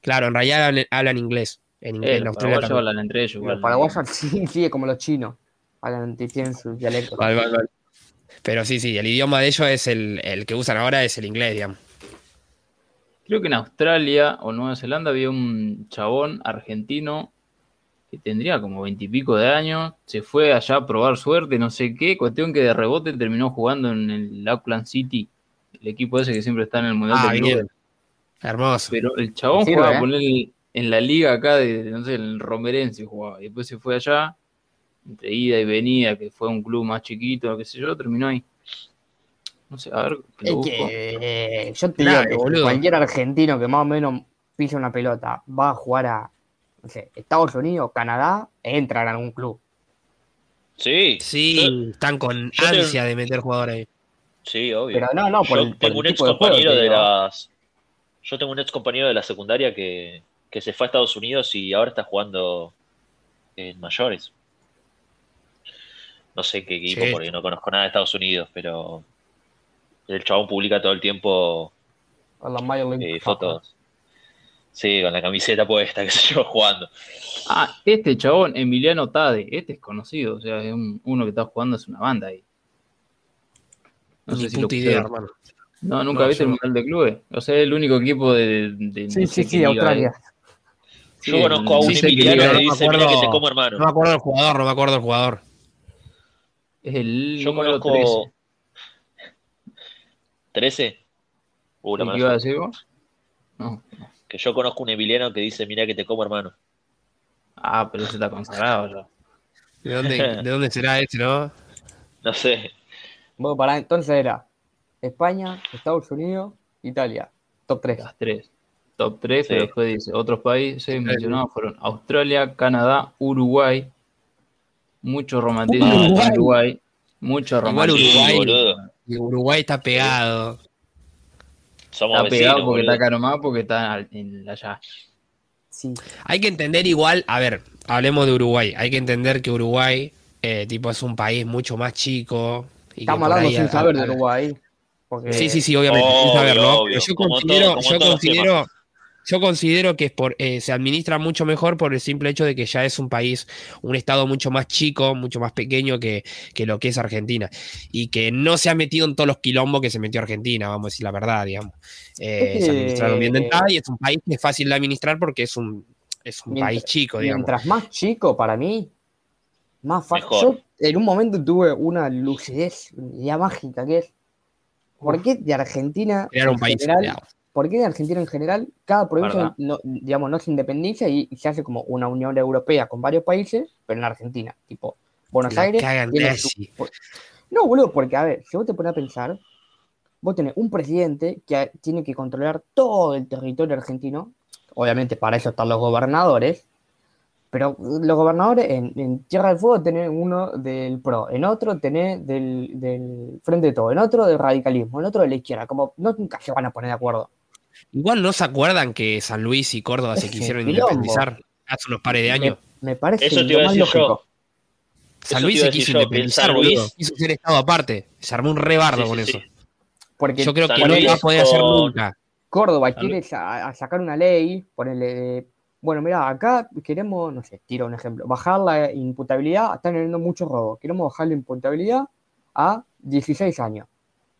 Claro, en realidad hablan, hablan inglés. En, in- eh, en los Australia hablan entre ellos. igual. Los paraguayos [laughs] sí, sí, es como los chinos. Hablan, tienen sus dialectos. Vale, vale, vale. Pero sí, sí, el idioma de ellos es el, el que usan ahora es el inglés, digamos. Creo que en Australia o Nueva Zelanda había un chabón argentino que tendría como veintipico de años, se fue allá a probar suerte, no sé qué, cuestión que de rebote terminó jugando en el Auckland City el equipo ese que siempre está en el Mundial Ah, de bien. Hermoso. Pero el chabón Sirve, jugaba ¿eh? poner en la liga acá de, no sé, el Romerense jugaba. Y después se fue allá, entre ida y venida, que fue un club más chiquito, qué sé yo, terminó ahí. No sé, a ver, Es que, eh, yo te Claro, digo que boludo. cualquier argentino que más o menos pisa una pelota va a jugar a, no sé, Estados Unidos, Canadá, entra en algún club. Sí, Sí, están con ansia de meter jugadores ahí. sí, obvio. Pero no, no, por yo el, por tengo el un ex tipo de juego, compañero de las. Yo tengo un ex compañero de la secundaria que, que se fue a Estados Unidos y ahora está jugando en mayores. No sé en qué equipo, Sí. porque no conozco nada de Estados Unidos, pero el chabón publica todo el tiempo A eh, fotos. Sí, con la camiseta puesta, [laughs] que se yo, jugando. Ah, este chabón, Emiliano Tade, este es conocido, o sea, es un- uno que está jugando, es una banda ahí. No Ni sé si lo idea, hermano. No, nunca No, viste yo el. Mundial de Clubes. O sea, es el único equipo de. de- Sí, no sí, sí, Australia. Yo Sí, conozco a un Emiliano que no es. me dice, mira que acuerdo. te como hermano. No me acuerdo del jugador, no me acuerdo del jugador. Es el Yo conozco. ¿13? Uh, la 13. mala ¿Qué iba a decir vos? No. Que yo conozco un Emiliano que dice, mira que te como hermano. Ah, pero ese está consagrado ya. ¿De dónde, de dónde será ese, no? [laughs] No sé. Bueno, para entonces era España, Estados Unidos, Italia. Top 3. Las tres. Top 3, Sí. pero después dice, otros países mencionados fueron Australia, Canadá, Uruguay. Mucho romanticismo en Uruguay. Uruguay. Mucho Igual romanticismo. Uruguay. boludo. Y Uruguay está pegado. Somos Está vecinos, pegado porque boludo. está acá nomás, porque está allá. Sí. Hay que entender igual, a ver, hablemos de Uruguay. Hay que entender que Uruguay, eh, tipo, es un país mucho más chico. y Estamos hablando sin saber de a- Uruguay. Porque Sí, sí, sí, obviamente, sin saberlo. obvio, Pero yo como considero, todo- yo considero, yo considero que es por, eh, se administra mucho mejor por el simple hecho de que ya es un país, un estado mucho más chico, mucho más pequeño que, que lo que es Argentina. Y que no se ha metido en todos los quilombos que se metió Argentina, vamos a decir la verdad, digamos. Eh, Se que- administraron bien de entrada y es un país que es fácil de administrar porque es un, es un Mientras- país chico, digamos. Mientras más chico para mí, más fácil. Yo en un momento tuve una lucidez, una idea mágica que es, ¿por qué de Argentina Crear un país. general. ¿Por qué de Argentina en general cada provincia no, digamos, no se independiza y, y se hace como una Unión Europea con varios países, pero en Argentina? Tipo, Buenos La Aires. tiene su- por- No, boludo, porque a ver, si vos te pones a pensar, vos tenés un presidente que tiene que controlar todo el territorio argentino. Obviamente para eso están los gobernadores. Pero los gobernadores en, en Tierra del Fuego tenés uno del PRO, en otro tenés del, del Frente de Todo, en otro del radicalismo, en otro de la izquierda. Como no nunca se van a poner de acuerdo. Igual no se acuerdan que San Luis y Córdoba se Es quisieron independizar hace unos pares de años. Me, me parece Eso te lo iba a yo. lógico. San Eso Luis se quiso yo, independizar. Luis- Quiso ser estado aparte. Se armó un rebardo Sí, con sí, eso. sí. Porque Yo creo San que no Luis va a poder hacer nunca. Córdoba quiere sa- sacar una ley, ponerle, bueno, mira, acá queremos, no sé, tiro un ejemplo, bajar la imputabilidad, están habiendo muchos robos, queremos bajar la imputabilidad a 16 años.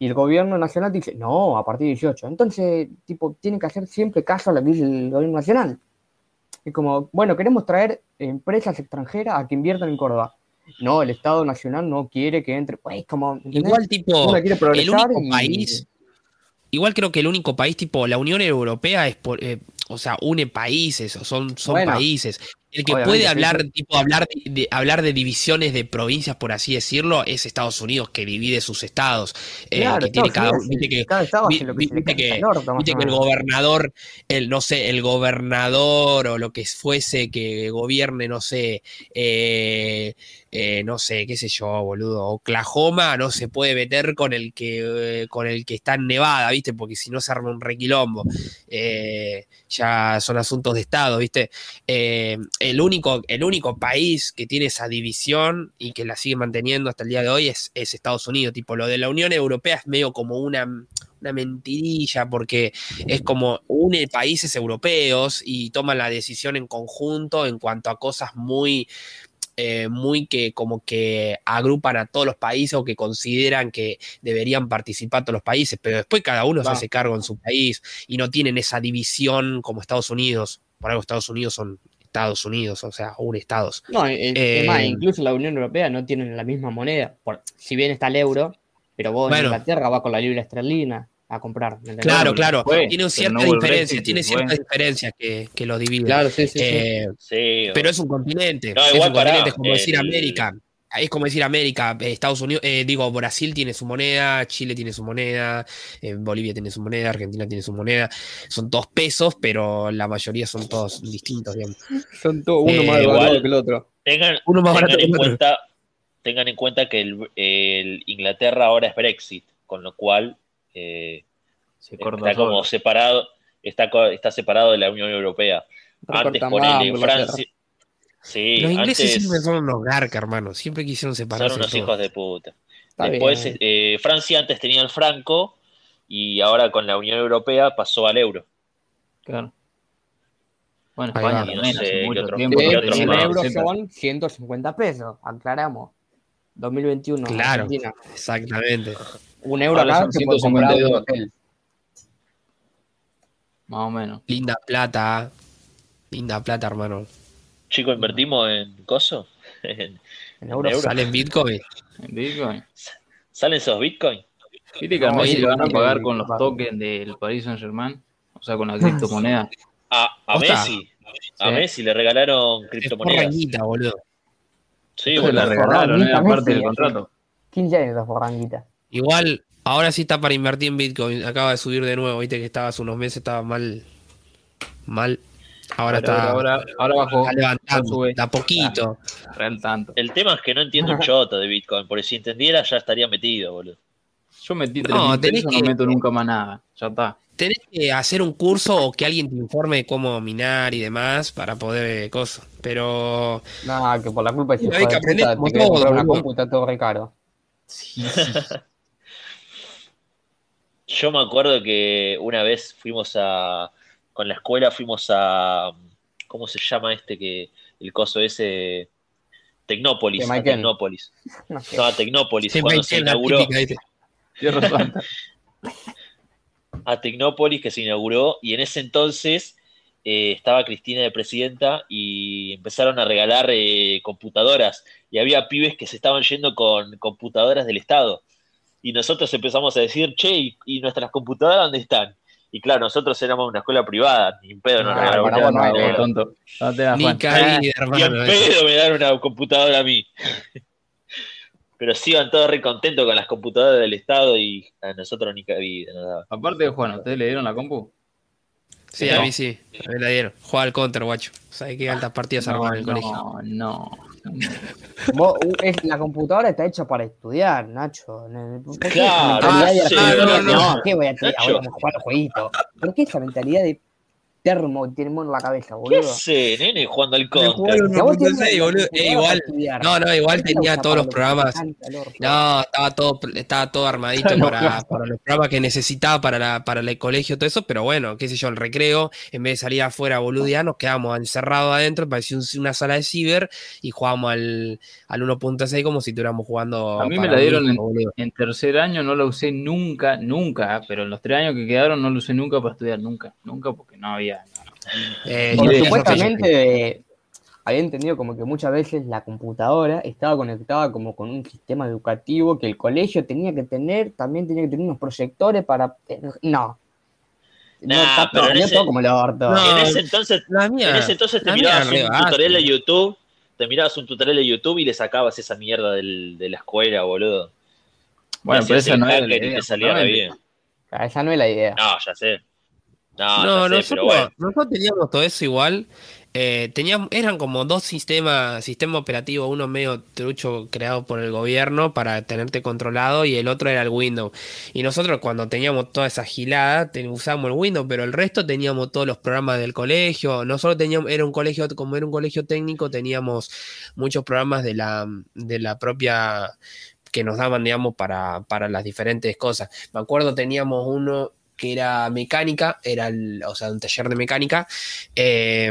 Y el gobierno nacional dice, no, a partir de 18. Entonces, tipo, tiene que hacer siempre caso a lo que dice el gobierno nacional. Es como, bueno, queremos traer empresas extranjeras a que inviertan en Córdoba. No, el Estado Nacional no quiere que entre. Pues, como, ¿entendés? Igual, tipo, el único y- país. Igual creo que el único país, tipo, la Unión Europea es por, eh, o sea, une países, o son, son Bueno, países. El que puede hablar, sí. tipo, hablar de, de- hablar de divisiones de provincias, por así decirlo, es Estados Unidos, que divide sus estados. eh, Claro, que tiene cada. Viste que, el gobernador, el, no sé, el gobernador o lo que fuese que gobierne, no sé, eh, eh, no sé, qué sé yo, boludo, Oklahoma no se puede meter con el que, eh, con el que está en Nevada, ¿viste? Porque si no se arma un requilombo. Eh, son asuntos de Estado, ¿viste? Eh, el, único, el único país que tiene esa división y que la sigue manteniendo hasta el día de hoy es, es Estados Unidos. Tipo, lo de la Unión Europea es medio como una, una mentirilla porque es como une países europeos y toman la decisión en conjunto en cuanto a cosas muy eh, muy que como que agrupan a todos los países o que consideran que deberían participar todos los países, pero después cada uno se hace cargo en su país y no tienen esa división como Estados Unidos. Por algo Estados Unidos son Estados Unidos, o sea, un estados. No, es, Eh, más, incluso la Unión Europea no tiene la misma moneda. Por- si bien está el euro, pero vos Bueno. en Inglaterra va con la libra esterlina. A comprar. Claro, claro. fue, tiene no diferencias, Brexit, tiene fue. ciertas diferencias que, que lo dividen. Claro, sí, sí. Eh, Sí, pero es un continente. No, es igual un continente, es como decir el- América. Es como decir América, eh, Estados Unidos, eh, digo, Brasil tiene su moneda, Chile tiene su moneda, eh, Bolivia tiene su moneda, Argentina tiene su moneda. Son todos pesos, pero la mayoría son todos distintos, digamos. Son todos uno más barato que el otro. tengan, Uno más barato tengan en que el otro. cuenta, tengan en cuenta que el, el Inglaterra ahora es Brexit, con lo cual eh, Se corta está como separado, está, está separado de la Unión Europea. Antes ponele Francia. Sí, Los ingleses antes siempre son unos garca, hermano. Siempre quisieron son separarse. unos de todo. hijos de puta. Está Después, bien. eh, Francia antes tenía el franco y ahora con la Unión Europea pasó al euro. Claro. Bueno, España No sé, hace ¿qué mucho otro- tiempo. euros son 150 pesos, aclaramos. 2021. Claro. Argentina. Exactamente. Un euro Ahora acá son se puede comprar un 152. hotel. Más o menos. Linda plata. Linda plata, hermano. Chico, invertimos en coso. [laughs] En- En euros. euros. Sale en Bitcoin. En Bitcoin. ¿Salen esos bitcoins? Viste que a Messi le van a pagar con los tokens del Paris Saint Germain. O sea, con la criptomoneda. [laughs] A, a. Messi. A Sí. Messi le regalaron Es criptomonedas. porranguita, boludo. Sí, Se boludo. la regalaron, era parte del contrato. 15 años de forranguita. Igual, ahora sí está para invertir en Bitcoin. Acaba de subir de nuevo. Viste que estaba hace unos meses, estaba mal. Mal. Ahora Ahora, está, ahora, ahora bajó. está levantando. sube. Da poquito. Real tanto. El tema es que no entiendo un [laughs] choto de Bitcoin, porque si entendiera ya estaría metido, boludo. Yo metí No, 3.000 tenés pesos, que- no meto nunca más nada. Ya está. Tenés que hacer un curso o que alguien te informe de cómo minar y demás para poder eh, cosas. Pero No, que por la culpa de Hay que de aprender puta te todo, está [laughs] sí, sí. Yo me acuerdo que una vez fuimos a. Con la escuela fuimos a. ¿Cómo se llama este que. El coso ese. Tecnópolis. A. Tecnópolis. [laughs] No sé. No, a Tecnópolis. Cuando se inauguró. [laughs] a Tecnópolis que se inauguró y en ese entonces eh, estaba Cristina de presidenta y empezaron a regalar eh, computadoras y había pibes que se estaban yendo con computadoras del Estado y nosotros empezamos a decir, che, ¿y, y nuestras computadoras dónde están? Y claro, nosotros éramos una escuela privada, ni en pedo nos Ah, regalaron una no computadora. dinero. tonto. No te das Ni cabida, Ni en hermano. pedo me dan una computadora a mí. Pero sí iban todos re contentos con las computadoras del Estado y a nosotros ni cabida. daba. Aparte de Juan, ¿ustedes le dieron la compu? Sí, a mí sí. A mí la dieron. Juega al counter, guacho. ¿Sabes qué altas partidas No, armaban en el no, colegio? no. Vos, es- la computadora está hecha para estudiar, Nacho. No, ¿por qué Claro, mentalidad de no, no. no, ¿qué voy a? Nacho. Voy a jugar jueguito. ¿Por qué esa mentalidad de termo termo en la cabeza, ¿Qué boludo? hace, nene, jugando al counter? un Si a vos te 1.6, dieron la boludo. computadora Eh, igual. No, no, igual ¿por qué tenía todos los programas. No, estaba todo, estaba todo armadito No, para, para los programas que necesitaba para, la, para el colegio, todo eso, pero bueno, qué sé yo, el recreo, en vez de salir afuera a boludear, nos quedamos encerrados adentro, parecía un- una sala de ciber y jugábamos al, al 1.6 como si estuviéramos jugando. A mí me la dieron en, en tercer año, no la usé nunca, nunca, ¿eh? pero en los tres años que quedaron no la usé nunca para estudiar, nunca, nunca porque no había. Eh, Porque supuestamente eh, había entendido como que muchas veces la computadora estaba conectada como con un sistema educativo que el colegio tenía que tener, también tenía que tener unos proyectores para... No. No, Nah, está pero todo, en ese- todo como el orto. No, En ese entonces, La mía. en ese entonces te la mirabas un tutorial de. YouTube, te mirabas un tutorial de YouTube y le sacabas esa mierda del- de la escuela, boludo. Bueno, pero esa no la idea. justamente. bien. Ah, Esa no es la idea. No, ya sé. No, No, ya sé, nosotros, bueno. nosotros teníamos todo eso igual. Eh, teníamos, eran como dos sistemas, sistema operativo, uno medio trucho creado por el gobierno para tenerte controlado y el otro era el Windows. Y nosotros cuando teníamos toda esa gilada, usábamos el Windows, pero el resto teníamos todos los programas del colegio. Nosotros teníamos, era un colegio, como era un colegio técnico, teníamos muchos programas de la, de la propia que nos daban, digamos, para, para las diferentes cosas. Me acuerdo teníamos uno que era mecánica, era el, o sea, un taller de mecánica, eh,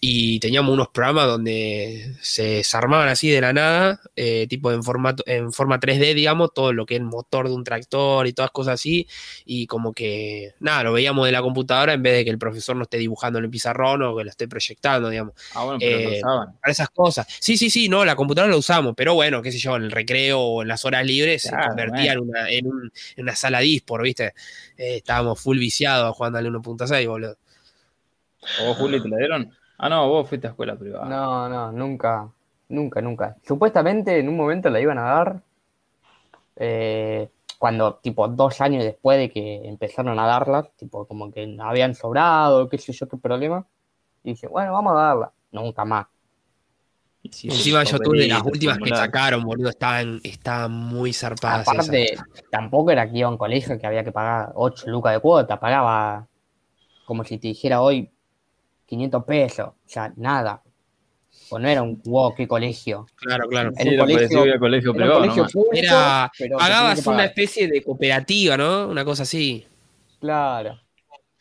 y teníamos unos programas donde se desarmaban así de la nada, eh, tipo en, formato, en forma 3D, digamos, todo lo que es el motor de un tractor y todas cosas así, y como que, nada, lo veíamos de la computadora en vez de que el profesor no esté dibujando en el pizarrón o que lo esté proyectando, digamos. Ah, bueno, pero Eh, usaban. Para esas cosas. Sí, sí, sí, no, la computadora la usamos, pero bueno, qué sé yo, en el recreo o en las horas libres se convertía en, una, en, un- en una sala dispor, ¿viste? Eh, estábamos full viciados jugando al 1.6, boludo. ¿O vos, Juli, te la dieron? Ah, no, vos fuiste a escuela privada. No, no, nunca, nunca, nunca. Supuestamente en un momento la iban a dar, eh, cuando, tipo, dos años después de que empezaron a darlas, tipo, como que habían sobrado, qué sé yo, qué problema. Y dije, bueno, vamos a darla. Nunca más. Encima yo tuve las últimas que sacaron, boludo, estaban, estaban muy zarpadas. esas. Aparte, tampoco era que iba a un colegio que había que pagar 8 lucas de cuota, pagaba como si te dijera hoy 500 pesos, o sea, nada. O no era un wow, qué colegio. Claro, claro. En Sí, un era colegio- colegio Era un privado, colegio nomás. público, Era- pero te Pagabas una especie de cooperativa, ¿no? Una cosa así. Claro.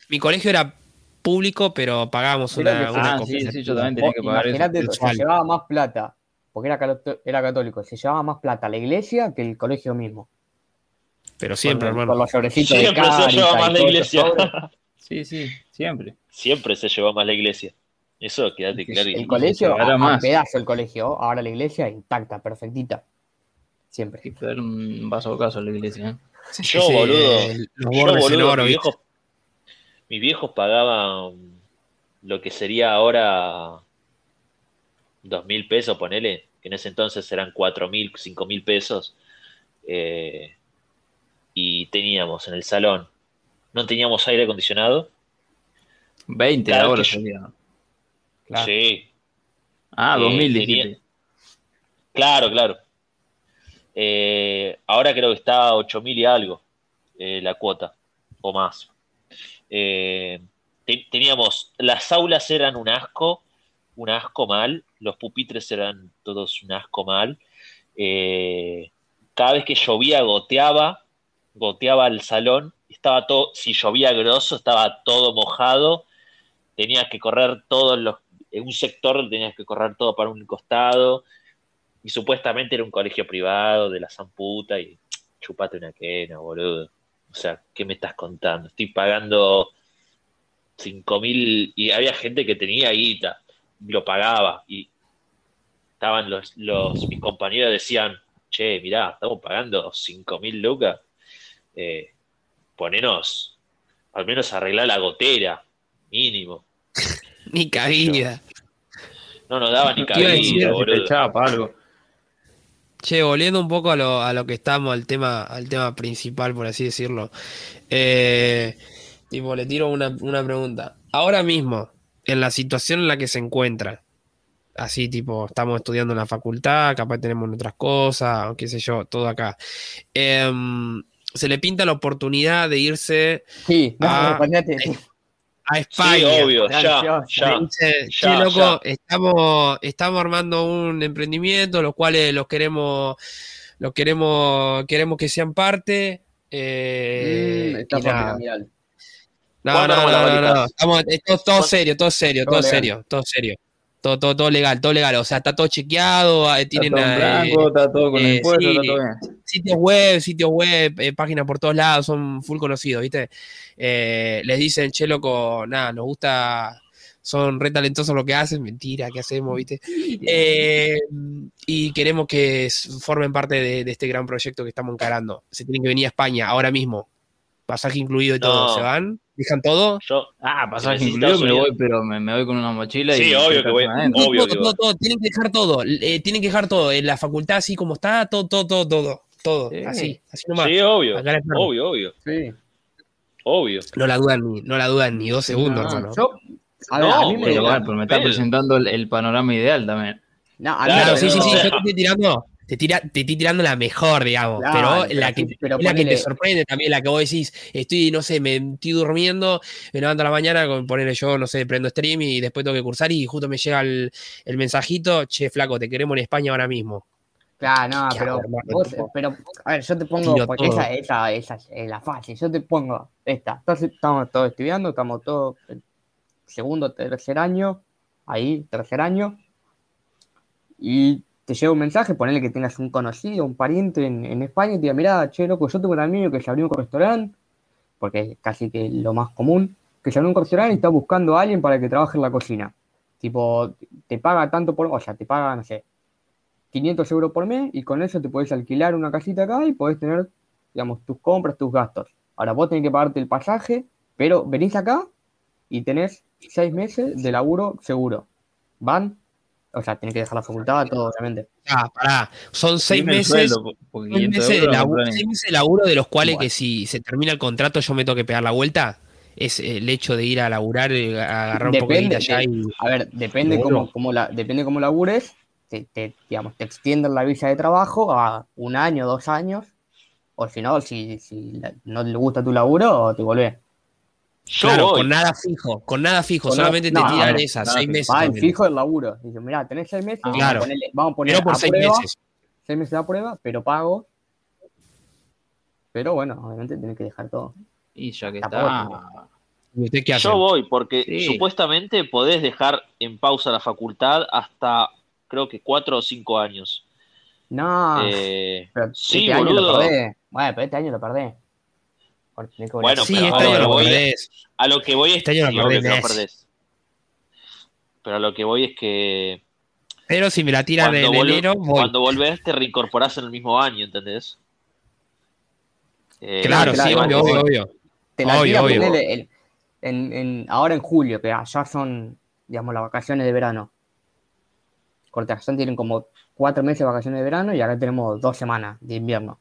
Mi colegio era público, pero pagábamos Creo una, que sí. una Ah, sí, sí, yo también tenía que pagar eso. Imagínate, eso, mensual. se llevaba más plata, porque era, era católico, se llevaba más plata la iglesia que el colegio mismo. Pero siempre, Con- hermano. Con los sobrecitos de Siempre se Caritas lleva más la iglesia. [laughs] Sí, sí, siempre. Siempre se llevó más la iglesia. Eso, quédate claro. El colegio, llevará a, a más. pedazo el colegio, ahora la iglesia intacta, perfectita. Siempre. Hay que dar un vaso de caso a la iglesia. ¿eh? Yo, boludo, Los Yo, bordes en boludo, oro, mis, ¿viste? Mis viejos pagaban lo que sería ahora dos mil pesos, ponele, que en ese entonces eran cuatro mil, cinco mil pesos. eh, y teníamos en el salón, no teníamos aire acondicionado. 20 Claro ahora que yo- sería. Claro. Sí, Ah, Eh, 2000 tenía-. Claro, claro. Eh, ahora creo que está a 8.000 y algo eh, la cuota, o más. Eh, te- teníamos, las aulas eran un asco, un asco mal, los pupitres eran todos un asco mal. Eh, cada vez que llovía goteaba, goteaba el salón, estaba todo, si llovía grosso, estaba todo mojado, tenías que correr todos los, en un sector tenías que correr todo para un costado, y supuestamente era un colegio privado de la Zamputa y chupate una quena, boludo. O sea, ¿qué me estás contando? Estoy pagando cinco mil y había gente que tenía guita, lo pagaba y estaban los, los mis compañeros decían, che, mirá, estamos pagando cinco mil lucas, eh, ponenos, al menos arreglar la gotera, mínimo. [laughs] Ni cabida. No nos daban ni cabida, Te boludo. echaba para algo. Che, volviendo un poco a lo, a lo que estamos, al tema, al tema principal, por así decirlo. Eh, tipo, le tiro una, una pregunta. Ahora mismo, en la situación en la que se encuentra, así tipo, estamos estudiando en la facultad, capaz tenemos otras cosas, qué sé yo, todo acá. Em, se le pinta la oportunidad de irse Sí, no, Ah, eh, a Sí, España. obvio, Gran ya, Dios, ya. Dice, Ya, "Che, loco, ya. estamos, estamos armando un emprendimiento, los cuales los queremos, los queremos, queremos que sean parte. eh, Mm. No, ¿Cuándo no, no, no, no. Estamos, es todo, todo serio, todo serio, Todo todo serio, todo serio. Todo, todo, todo legal, todo legal. O sea, está todo chequeado, eh, Está tienen todo en eh, blanco, está todo con eh, impuestos, sí. está todo bien. Sitios web, sitios web, eh, páginas por todos lados, son full conocidos, ¿viste? Eh, les dicen, che, loco, nada, nos gusta, son re talentosos lo que hacen, mentira, ¿qué hacemos, viste? Eh, y queremos que formen parte de, de este gran proyecto que estamos encarando. Se tienen que venir a España ahora mismo, pasaje incluido y todo. No. ¿Se van? ¿Dejan todo? Yo, Ah, pasaje incluido, me voy, pero me, me voy con una mochila y Sí, obvio que voy. Obvio todo, que todo, va. todo, tienen que dejar todo, eh, tienen que dejar todo, en la facultad así como está, todo, todo, todo, todo, todo, Sí. así, así nomás. sí, obvio, obvio, obvio, Sí. obvio. No la dudan ni, no la dudan ni dos segundos, No, hermano. yo, a ver, No, a mí me, Pero bueno, pero me está Pero- presentando el, el panorama ideal también. no, a Claro, sí, sí, no, sí, yo te estoy tirando, te, tira, te estoy tirando la mejor, digamos, Claro, pero la que, pero la que te sorprende también, la que vos decís, estoy, no sé, me estoy durmiendo, me levanto a la mañana con ponerle yo, no sé, prendo stream y después tengo que cursar y justo me llega el, el mensajito, che, flaco, te queremos en España ahora mismo. Claro, no, ¿Qué pero, vos- pero, a ver, yo te pongo, tiro porque todo. esa, esa, esa es la fácil, yo te pongo esta, estamos todos estudiando, estamos todos segundo, tercer año, ahí, tercer año, y te llega un mensaje, ponele que tengas un conocido, un pariente en, en España y te diga, mira, che, loco, yo tengo un amigo que se abrió un restaurante, porque es casi que lo más común, que se abrió un restaurante y está buscando a alguien para que trabaje en la cocina. Tipo, te paga tanto por, o sea, te paga, no sé, 500 euros por mes y con eso te puedes alquilar una casita acá y podés tener, digamos, tus compras, tus gastos. Ahora vos tenés que pagarte el pasaje, pero venís acá y tenés seis meses de laburo seguro. ¿Van? O sea, tenés que dejar la facultad, todo, obviamente. Ah, pará. Son seis Dime meses, sueldo, seis 500 meses de laburo, seis meses de laburo de los cuales Bueno. que si se termina el contrato yo me tengo que pegar la vuelta. Es el hecho de ir a laburar, eh, a agarrar un poco de allá y. A ver, depende cómo, cómo la, depende cómo labures, te, te, digamos, te extienden la visa de trabajo a un año, dos años, o si no, si, no le gusta tu laburo, te volvés. Yo claro, voy. con nada fijo, con nada fijo, Con solamente no, te tiran no, esas, seis meses. Va en ponele. fijo el laburo. Dice, mira, tenés seis meses, vamos, Claro. a ponerle, vamos a poner Pero por a seis prueba, meses. seis meses a prueba, pero pago. Pero bueno, obviamente tenés que dejar todo. Y ya que está. ¿Y usted qué hace? Yo voy, porque Sí. supuestamente podés dejar en pausa la facultad hasta creo que cuatro o cinco años. No, Eh, pero sí, este año lo boludo. Bueno, pero este año lo volver. Bueno, sí, pero este a año lo voy- perdés. a lo que voy es Este año lo perdés, que lo perdés. Pero a lo que voy es que Pero si me la tiran en vol- enero, voy. cuando volvés te reincorporás en el mismo año, ¿entendés? Eh, Claro, claro, sí, obvio, obvio, obvio. Te la Obvio, tira, obvio. ponele el- en, en- ahora en julio, que allá son, digamos, las vacaciones de verano. Cortázar tienen como cuatro meses de vacaciones de verano y acá tenemos dos semanas de invierno.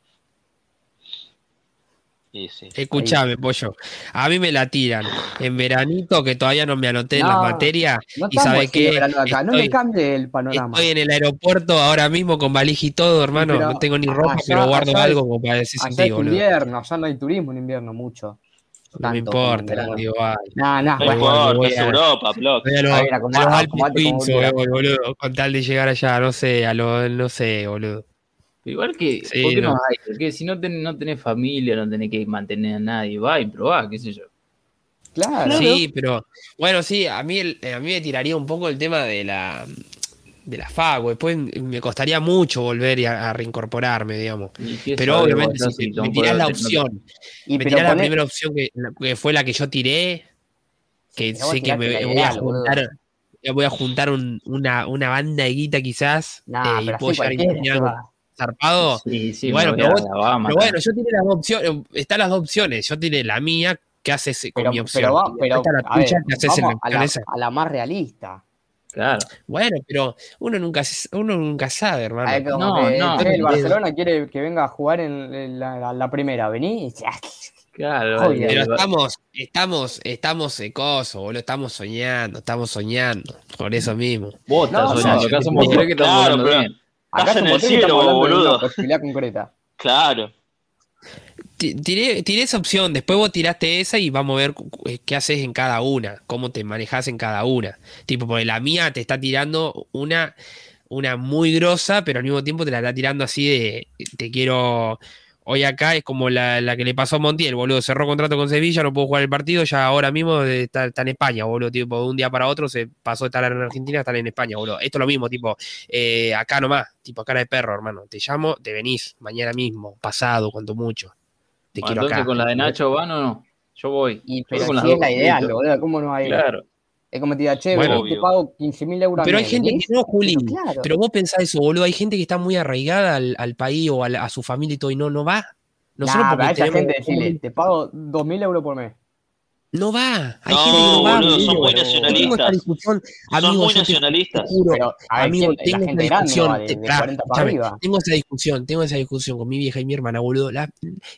sí, sí. Escuchame, pollo. A mí me la tiran en veranito, que todavía no me anoté en No, las materias. No ¿Y sabe acá, no me Estoy- cambie el panorama. Estoy en el aeropuerto ahora mismo con valija y todo, hermano. pero no tengo ni ropa, allá- pero guardo allá algo como para decir es invierno, allá no hay turismo en invierno mucho. No me importa, digo, ay. No, no, No bueno, importa, voy es a- Europa, voy, boludo, con tal de llegar allá, no sé, a lo, no sé, boludo. Igual que, Sí, ¿por qué no, no. hay? Porque si no, ten- no tenés familia, no tenés que mantener a nadie, va y probá, qué sé yo. claro. Sí, pero bueno, sí, a mí, el- a mí me tiraría un poco el tema de la de la FACO. Después me costaría mucho volver y a, a reincorporarme, digamos. Pero obviamente, si me, tirás la opción, Y me tirás la primera opción que, que fue la que yo tiré, que sé que me la voy a ideal, juntar. Voy a juntar un- una, una banda de guita quizás Nah, eh, y puedo llegar a algo zarpado. Sí, sí, Bueno, pero vos- la bueno, yo tiré las dos opciones, están las dos opciones. Yo tiré la mía, ¿qué haces con Pero, mi opción? pero, pero está a la ver, tuya, ¿qué haces en la vamos la, a la más realista. Claro. Bueno, pero uno nunca, se- uno nunca sabe, hermano. A ver, como No, que, no, el Barcelona quiere que venga a jugar en, la, la- la primera. Vení y Claro, el- Pero estamos, estamos, estamos secosos, boludo, estamos soñando, estamos soñando, por eso mismo. vos estás No, soñando, acá yo- somos que estamos claro, bien. acá Estás en el cielo, boludo. una posibilidad concreta. Claro. Ti- Tiré, tiré esa opción, después vos tiraste esa y vamos a ver cu- qué haces en cada una, cómo te manejas en cada una. Tipo, porque la mía te está tirando una, una muy grosa, pero al mismo tiempo te la está tirando así de te quiero. Hoy acá es como la, la que le pasó a Montiel, boludo. Cerró contrato con Sevilla, no pudo jugar el partido, ya ahora mismo está, está en España, boludo. Tipo, de un día para otro se pasó de estar en Argentina a estar en España, boludo. Esto es lo mismo, tipo, eh, acá nomás, tipo, cara de perro, hermano. Te llamo, te venís mañana mismo, pasado, cuanto mucho. Te Bueno, quiero entonces acá. con la de Nacho van o no? Yo voy. Y pero si es dos, la ideal, boludo, ¿cómo no hay? Claro. Es como te diga, che, Bueno, te pago 15.000 euros al Pero hay mes, gente ¿venís? que no, Juli. Pero claro. Pero vos pensás eso, boludo. Hay gente que está muy arraigada al, al país o a, la- a su familia y todo y no, no va. Nosotros Nah, porque a esa tenemos- gente decirle, te pago 2.000 euros por mes. No va. Hay No, gente que no va. boludo, son muy Tengo esta nacionalistas. discusión, Son amigo, muy nacionalistas. te juro, Pero, a ver, amigo, ¿quién- la tengo esa grande discusión. no va de, te- de pará, 40 para escuchame, arriba. tengo esa discusión, tengo esa discusión con mi vieja y mi hermana, boludo. La-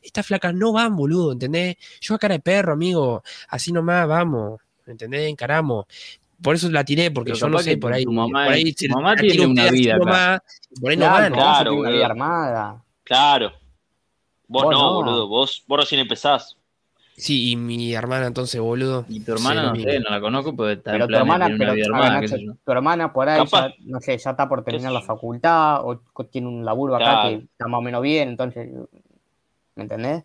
estas flacas no van, boludo, ¿entendés? Yo a cara de perro, amigo. Así nomás vamos, ¿entendés? Encaramos. Por eso la tiré, porque Pero yo no sé, por ahí. tu mamá- por ahí tu mamá tiene una vida nomás, y por ahí no Claro, van. Claro, una vida armada. Claro. Vos, Vos no, no. boludo. Vos, vos recién empezás. Sí, y mi hermana entonces, boludo. Y tu hermana, no sé, no la conozco, pero está Pero en tu plan hermana, de pero, una vida a ver, armada, qué Nacho, sé yo. tu hermana por ahí ya, no sé, ya está por terminar la facultad o tiene un laburo acá Claro. que está más o menos bien, entonces, ¿me entendés?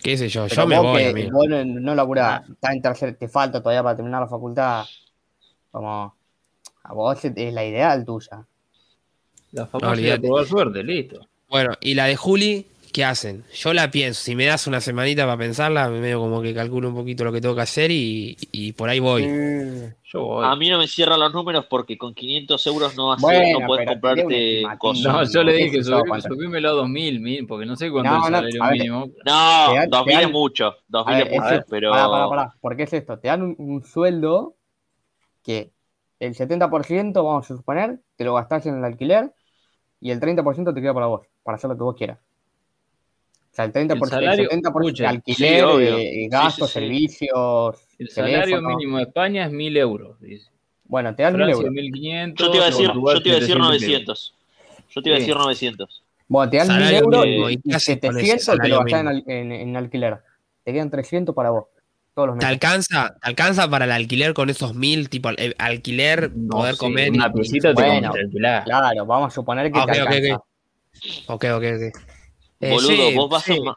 ¿Qué sé yo? Pero Yo me voy, que vos no, no laburás, estás en tercer, te falta todavía para terminar la facultad, como, a vos es la ideal tuya. La famosa olvídate. de suerte, listo. Bueno, y la de Juli, ¿qué hacen? Yo la pienso. Si me das una semanita para pensarla, me medio como que calculo un poquito lo que tengo que hacer y, y por ahí voy. Yo voy. A mí no me cierran los números porque con 500 euros no, hace, Bueno, no puedes comprarte cosas. no, yo le dije, subí- subímelo a 2000, mil, porque no sé cuánto No, es el salario ver, mínimo. No, dan- 2000 te es mucho. 2000 A es ver, mucho, pero. Pará, pará, pará, porque es esto, te dan un, un sueldo que el 70%, vamos a suponer, te lo gastás en el alquiler y el 30% te queda para vos, para hacer lo que vos quieras. Sea, el 30%, el, salario, 70% escucha, de alquiler, sí, eh, gastos, sí, sí. servicios, El salario teléfono. mínimo de España es 1000 euros, dice. Bueno, te dan 1000 Francia euros. 1500. Yo te iba a decir, yo te iba a decir 700 y pico. 900. Yo te iba a decir 900. Bueno, te dan 1000 Salario euros y, ¿y qué y haces con ese 700 te lo en, al- en- en alquiler. Te quedan 300 para vos, todos los ¿Te meses. alcanza, ¿Te alcanza para el alquiler con esos mil? Tipo, el alquiler, No, poder sí, comer. Una y- piecita te Bueno. Claro, vamos a suponer que Ah, te ok, ok, alcanza. ok. Ok, ok, ok. Eh, Boludo, sí, vos, vas sí. a un,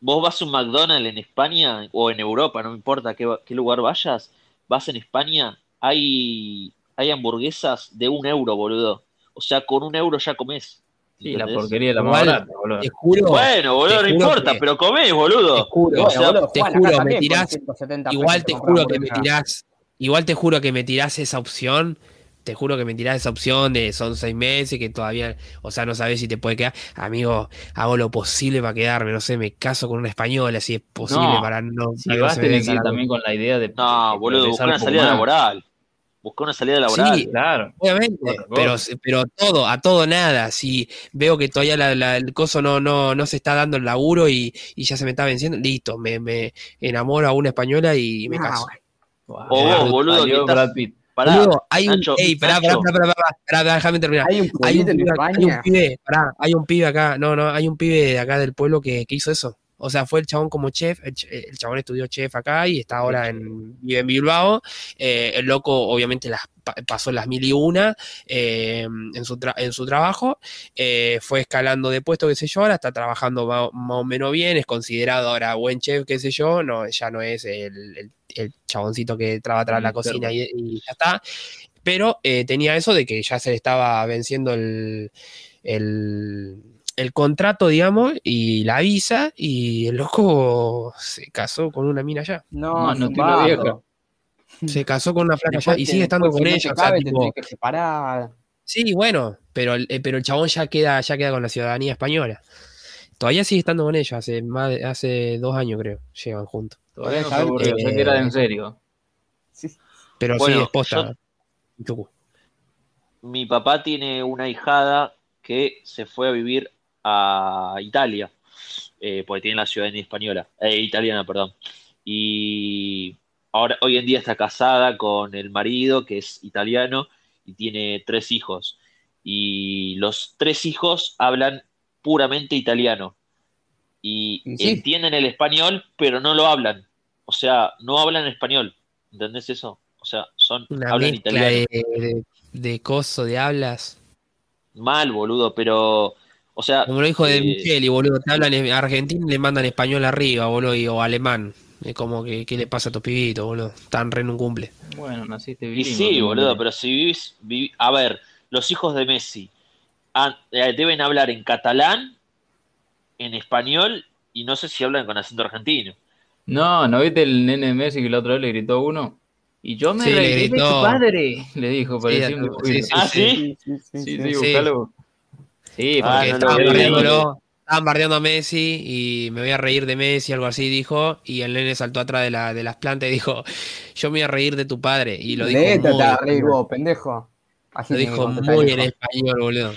vos vas a un McDonald's en España o en Europa, no me importa qué, qué lugar vayas, vas en España, hay, hay hamburguesas de un euro, boludo. O sea, con un euro ya comés. Sí, la porquería de la más Igual, barata, boludo. Te juro, Bueno, boludo, no importa, que- pero comés, boludo. te juro, O sea, boludo, te juro, me tirás- 170 igual te juro que me tirás, igual te juro que me tirás esa opción, te juro que me tirás esa opción de son seis meses que todavía, o sea, no sabes si te puede quedar. Amigo, hago lo posible para quedarme, no sé, me caso con una española si es posible No, para no. Si vas, tenés que ir también con la idea de. No, de boludo, busca progresar una salida laboral. Busca una salida laboral. Sí, Claro. Obviamente, pero, pero todo, a todo nada. Si veo que todavía la- la- el coso no, no, no se está dando el laburo y, y ya se me está venciendo, listo, me, me enamoro a una española y me No, caso. Wow, O vos, boludo, que estás- Brad Pitt. Pará, Boludo, hay un. Ey, pará, pará, Nacho. pará, pará, pará, pará, déjame terminar. Hay un Hay un, pueblito en pibe, hay un pibe, pará, hay un pibe acá, no, no, hay un pibe de acá del pueblo que, que hizo eso. O sea, fue el chabón como chef, el, el chabón estudió chef acá y está ahora en, vive en Bilbao. Eh, el loco obviamente las, pa- pasó las mil y una eh, en, su tra- en su trabajo, eh, fue escalando de puesto, qué sé yo, ahora está trabajando más, o menos bien, es considerado ahora buen chef, qué sé yo, no, ya no es el, el- el chaboncito que traba atrás de la cocina y, y ya está. Pero eh, tenía eso de que ya se le estaba venciendo el, el, el contrato, digamos, y la visa, y el loco se casó con una mina allá. No, un tiene la vago. vieja. [laughs] Se casó con una flaca allá y te- sigue estando con si no ella. te o sea, cabe, te tipo, tenés que separar. sí, bueno, pero, el- eh, pero el chabón ya queda, ya queda con la ciudadanía española. Todavía sigue estando con ella, hace más de- hace dos años creo, llevan juntos. Todavía no que era en serio. Sí. Pero Bueno, sí, es posta. Chucu. mi papá tiene una hijada que se fue a vivir a Italia, eh, porque tiene la ciudadanía española, eh, italiana, perdón. Y ahora, hoy en día está casada con el marido, que es italiano, y tiene tres hijos. Y los tres hijos hablan puramente italiano. Y sí. entienden el español, pero no lo hablan. O sea, no hablan español. ¿Entendés eso? O sea, son, Una hablan mezcla italiano. de, de, de coso, de hablas. Mal, boludo, pero, o sea, Como lo dijo de eh, Micheli, boludo, te hablan en Argentina y le mandan español arriba, boludo, y- o alemán. Es como que, ¿qué le pasa a tus pibitos, boludo? Tan re en un cumple. Bueno, naciste y bilingüe. sí, boludo, pero si vivís, a ver, los hijos de Messi han- eh, deben hablar en catalán, en español, y no sé si hablan con acento argentino. No, ¿no viste el nene de Messi que la otra vez le gritó a uno? Y yo me Sí, de gritó. tu padre. Le dijo, Sí, parecía un sí, dibujito. sí, ¿Ah, sí? Sí, sí, sí, Sí, sí. sí, sí. Ah, porque no lo estaban bardeándolo, estaban bardeando a Messi y me voy a reír de Messi, algo así dijo, y el nene saltó atrás de, la, de las plantas y dijo, [laughs] yo me voy a reír de tu padre. Y lo dijo muy, te vas a reír vos, pendejo. Así lo dijo muy en español, boludo.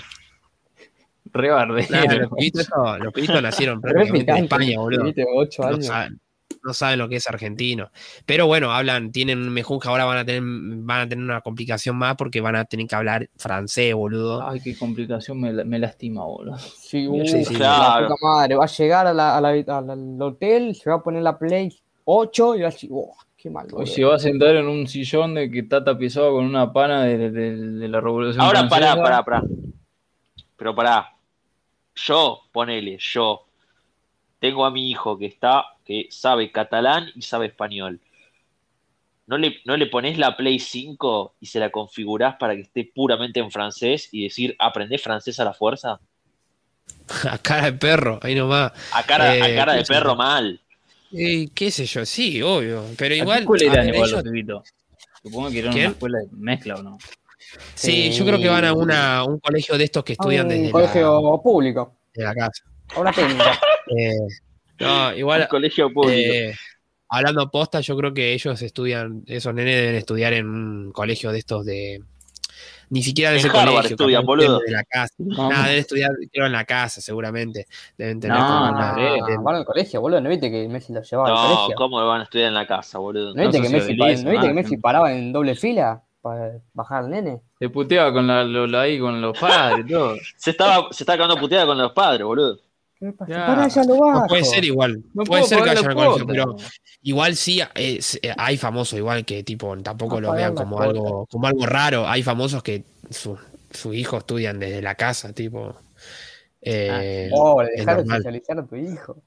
re bardero. Claro, los pibitos, eso- los pibitos nacieron [laughs] prácticamente en España, boludo. viste, ocho No años. saben, no saben lo que es argentino. Pero bueno, hablan, tienen Mejunja, ahora van a tener, van a tener una complicación más porque van a tener que hablar francés, boludo. Ay, qué complicación, me, me lastima, boludo. Sí, uh, Sí, sí, claro. la puta madre. Va a llegar a la- a la- al al hotel, se va a poner la Play 8 y va a decir, "Oh, qué mal. Boludo". se va a sentar en un sillón de que está tapizado con una pana de, de- de la Revolución Ahora pará, Francesa. pará, pará. Pero pará. Yo, ponele, yo. Tengo a mi hijo que está, que sabe catalán y sabe español. ¿No le, no le pones la Play 5 y se la configurás para que esté puramente en francés y decir, aprendés francés a la fuerza? [laughs] A cara de perro, ahí nomás. A cara, Eh, a cara de ¿qué sé perro mal. Eh, qué sé yo, sí, obvio. Pero ¿A qué igual. escuela a irán ver, igual ellos- los? Supongo que irán a ¿Quién? una escuela de mezcla o no. sí, yo creo que van a una, un colegio de estos que estudian un desde, colegio la, público. de la casa. Ahora técnica. [laughs] Eh, no, igual. colegio público. eh, hablando posta, yo creo que ellos estudian, esos nenes deben estudiar en un colegio de estos de. Ni siquiera de En ese Harvard colegio. estudian, boludo. De la casa. Vamos. Nada, deben estudiar, creo, en la casa, seguramente. Deben tener No, como no una- creo. Ah, van al colegio, boludo. ¿No viste que Messi lo llevaba al no, colegio? ¿cómo van a estudiar en la casa, boludo? ¿No viste, No que, Messi, sociabiliza, ¿no viste que Messi no. paraba en doble fila para bajar al nene? Se puteaba con la, lo- lo- ahí con los padres y todo. [laughs] Se estaba, se estaba quedando puteada con los padres, boludo. ¿Qué pasa? Ya. Para allá lo bajo. No puede ser igual. No puede ser que colegio, cuota. pero igual sí eh, eh, hay famosos igual que tipo tampoco A lo vean como cuota. algo, como algo raro. Hay famosos que su- sus hijos estudian desde la casa, tipo. eh, Pobre, es dejar de normal. socializar a tu hijo.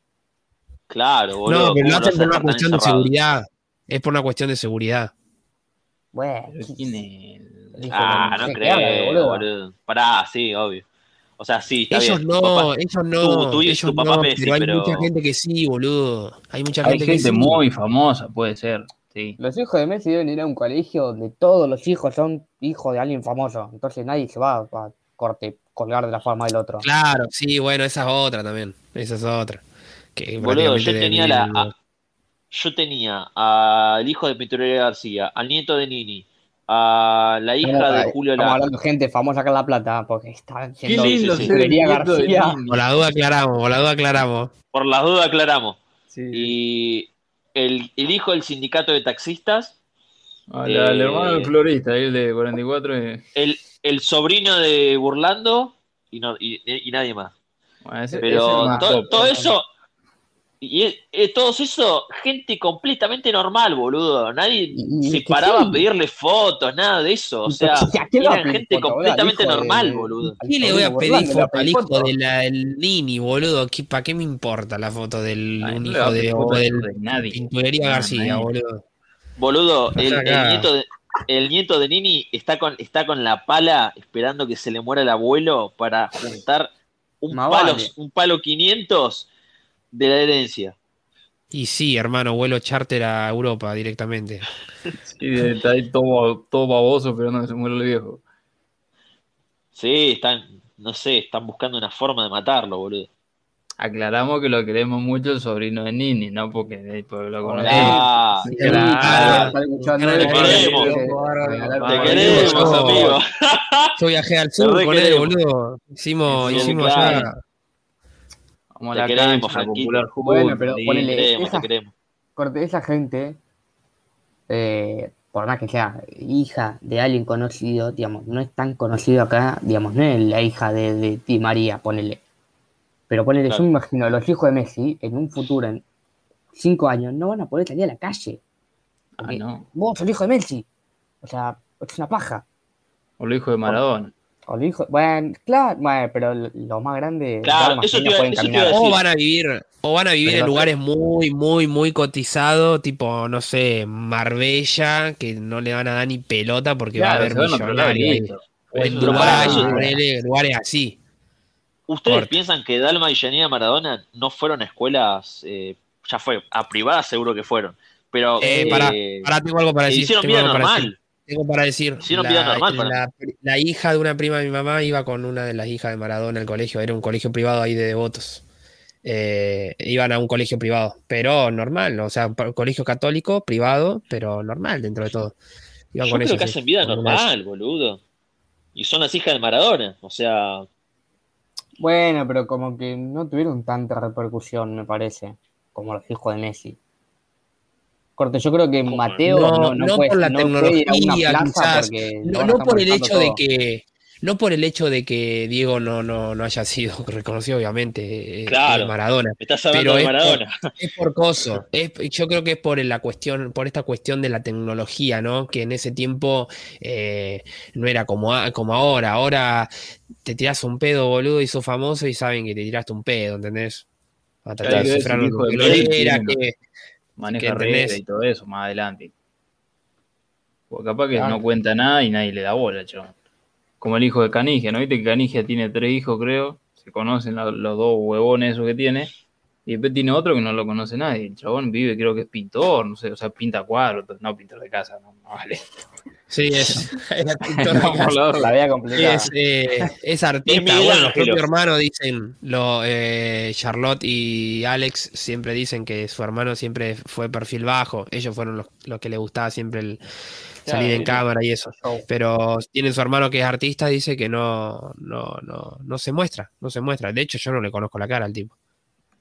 Claro, boludo. no, pero ¿cómo lo hacen por una cuestión de seguridad. Es por una cuestión de seguridad. Bueno, ¿quién es el- Hijo Ah, no creo, boludo. boludo. Pará, sí, obvio. O sea, sí, está ellos bien. no, papá- ellos no, tu- ellos tu papá no, Messi, pero hay pero- mucha gente que sí, boludo. Hay mucha Hay gente, que gente sí. muy famosa, puede ser. Sí. los hijos de Messi deben ir a un colegio donde todos los hijos son hijos de alguien famoso. Entonces nadie se va a corte, colgar de la forma del otro. Claro, sí, bueno, esa es otra también. Esa es otra. Que Boludo, yo tenía la. a- yo tenía al hijo de Pinturería García, al nieto de Nini, a la hija de Julio estamos hablando de gente famosa acá en La Plata, porque están Qué siendo lindo sí, sí. el García. Por la duda aclaramos, por la duda aclaramos. Por las dudas aclaramos. Sí. Y el, el hijo del sindicato de taxistas, Al, al eh, hermano del florista, el de 44. eh, el, el sobrino de Burlando y, no, y, y nadie más. bueno, ese- ese Pero es más to- top, todo ¿no? eso, y es- eh, todos eso, gente completamente normal, boludo. Nadie Y- se paraba sí. a pedirle fotos, nada de eso. O sea, porque, ¿a qué le va a eran gente foto, completamente hijo de- normal, boludo. ¿Qué le voy a pedir foto al hijo del Nini, boludo? ¿Qué- ¿Para qué me importa la foto del Ay, un no hijo de, o del de nadie. Pinturería García, nadie. boludo? Boludo, el, nieto de, el nieto de Nini está con, está con la pala esperando que se le muera el abuelo para juntar un Más palo, vale. un palo 500 de la herencia. Y sí, hermano, vuelo charter a Europa directamente. [laughs] Sí, está ahí todo, todo baboso esperando que se muera el viejo. Sí, están, no sé, están buscando una forma de matarlo, boludo. Aclaramos que lo queremos mucho el sobrino de Nini, no porque, lo conocemos. Ah, Te el- queremos. Ah, amigo. Yo viajé al sur con él, boludo. Hicimos, Sí, hicimos claro. allá. Vamos Te la queremos, cancha, popular Bueno, fútbol, pero y- ponele- queremos, esa- queremos. corte, esa gente, eh, por más que sea hija de alguien conocido, digamos, no es tan conocido acá, digamos, no es la hija de, de Di María, ponele. Pero ponele, Claro. yo me imagino, los hijos de Messi, en un futuro, en cinco años, no van a poder salir a la calle. Ah, no. vos sos el hijo de Messi. O sea, es una paja. O lo hijo de Maradona. O el hijo, bueno, claro, bueno, pero los más grandes Claro, eso no pueden eso caminar. O van a vivir, o van a vivir Pero- en lugares muy, muy, muy cotizados, tipo, no sé, Marbella, que no le van a dar ni pelota porque va a haber millonarios. O en Dubái, lugares así. ¿Ustedes Corta. piensan que Dalma y Yanina Maradona no fueron a escuelas, eh, ya fue, a privadas seguro que fueron, pero Eh, eh, pará, Ahora tengo algo para decir. hicieron vida para normal? Tengo para decir. Normal para la, la hija de una prima de mi mamá iba con una de las hijas de Maradona al colegio. Era un colegio privado ahí de devotos. Eh, iban a un colegio privado, pero normal, o sea, un colegio católico, privado, pero normal dentro de todo. Iban Yo con creo ellos, que hacen vida normal, boludo. Y son las hijas de Maradona, o sea, Bueno, pero como que no tuvieron tanta repercusión, me parece, como los hijos de Messi. Corte, yo creo que. Mateo No, no, no puede, por la no puede ir a una tecnología, plaza quizás. No, por el hecho de que. No por el hecho de que Diego no, no, no haya sido [laughs] reconocido, obviamente, eh, Claro. eh, Maradona. Me estás hablando Pero de es por- Maradona. Es por coso. Es, yo creo que es por la cuestión, por esta cuestión de la tecnología, ¿no? Que en ese tiempo eh, no era como, como ahora. Ahora te tiras un pedo, boludo, y sos famoso y saben que te tiraste un pedo, ¿entendés? A tratar Claro, de ese lo hijo que era, que- Maneja redes y todo eso más adelante. Porque capaz que Claro. no cuenta nada y nadie le da bola, chaval. Como el hijo de Canigia, ¿no viste que Canigia tiene tres hijos, creo? Se conocen los dos huevones esos que tiene. Y después tiene otro que no lo conoce nadie. El chabón vive, creo que es pintor, no sé, o sea, pinta cuadros, no pintor de casa, no, no vale. Sí, es, [laughs] era La [laughs] vea complicada. Es, eh, es artista. Bueno, los propios hermanos dicen, lo, eh, Charlotte y Alex siempre dicen que su hermano siempre fue perfil bajo. Ellos fueron los, los que le gustaba siempre el salir en cámara y eso. Pero tiene su hermano que es artista, dice que no, no, no, no se muestra, no se muestra. De hecho, yo no le conozco la cara al tipo.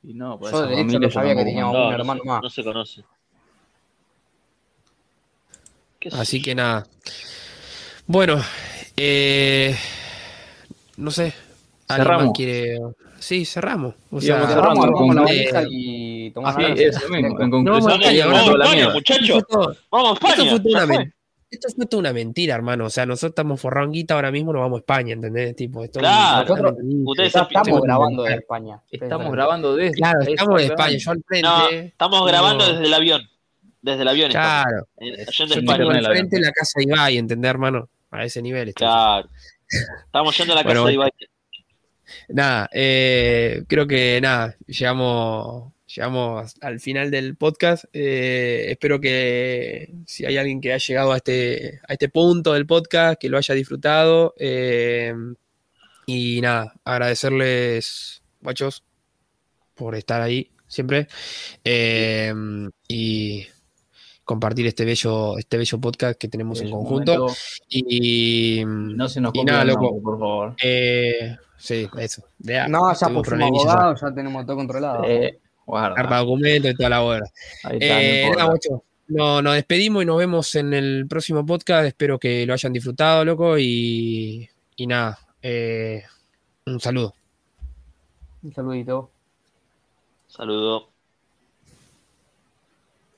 Y no, Yo, esa de hecho, no sabía que tenía un no, hermano más. no se conoce. ¿Qué sé Así que nada. Bueno, eh, no sé. ¿alguien Cerramos. más quiere? Sí, cerramos. O sea, Cerramos, armamos la eh, valija y tomamos Sí, nada. eso mismo. En No, conclusión, vamos a España, mierda. muchachos. Esto fue todo- Vamos a España. una, esto fue toda una mentira, hermano. O sea, nosotros estamos forrando guita ahora mismo, nos vamos a España, ¿entendés? Tipo, esto Claro. Nosotros Ustedes estamos grabando de España. Estamos grabando desde. Claro, estamos de. España, yo al frente. No, estamos grabando no. desde el avión. Desde el avión estamos. Claro, En- Allá en Yo yo España. tengo en al el frente avión. la casa de Ibai, ¿entendés, hermano? A ese nivel. Claro. Estamos yendo a la Bueno, casa de. Ibai. Nada, eh, creo que nada, llegamos, llegamos al final del podcast. Eh, espero que si hay alguien que ha llegado a este, a este punto del podcast, que lo haya disfrutado. eh, y nada, agradecerles, guachos, por estar ahí siempre. eh, y compartir este bello, este bello podcast que tenemos en conjunto. momento- Y No se nos y nada, loco. nombre, por favor. eh, sí, eso. Ya, No, ya pusimos problemillas, ya. abogados, ya tenemos todo controlado. Eh, carta guarda. documento y toda la. Ahí está, Eh, nada, guacho, no, nos despedimos y nos vemos en el próximo podcast. Espero que lo hayan disfrutado, loco. Y, y nada, eh, un saludo. Un saludito. Saludo.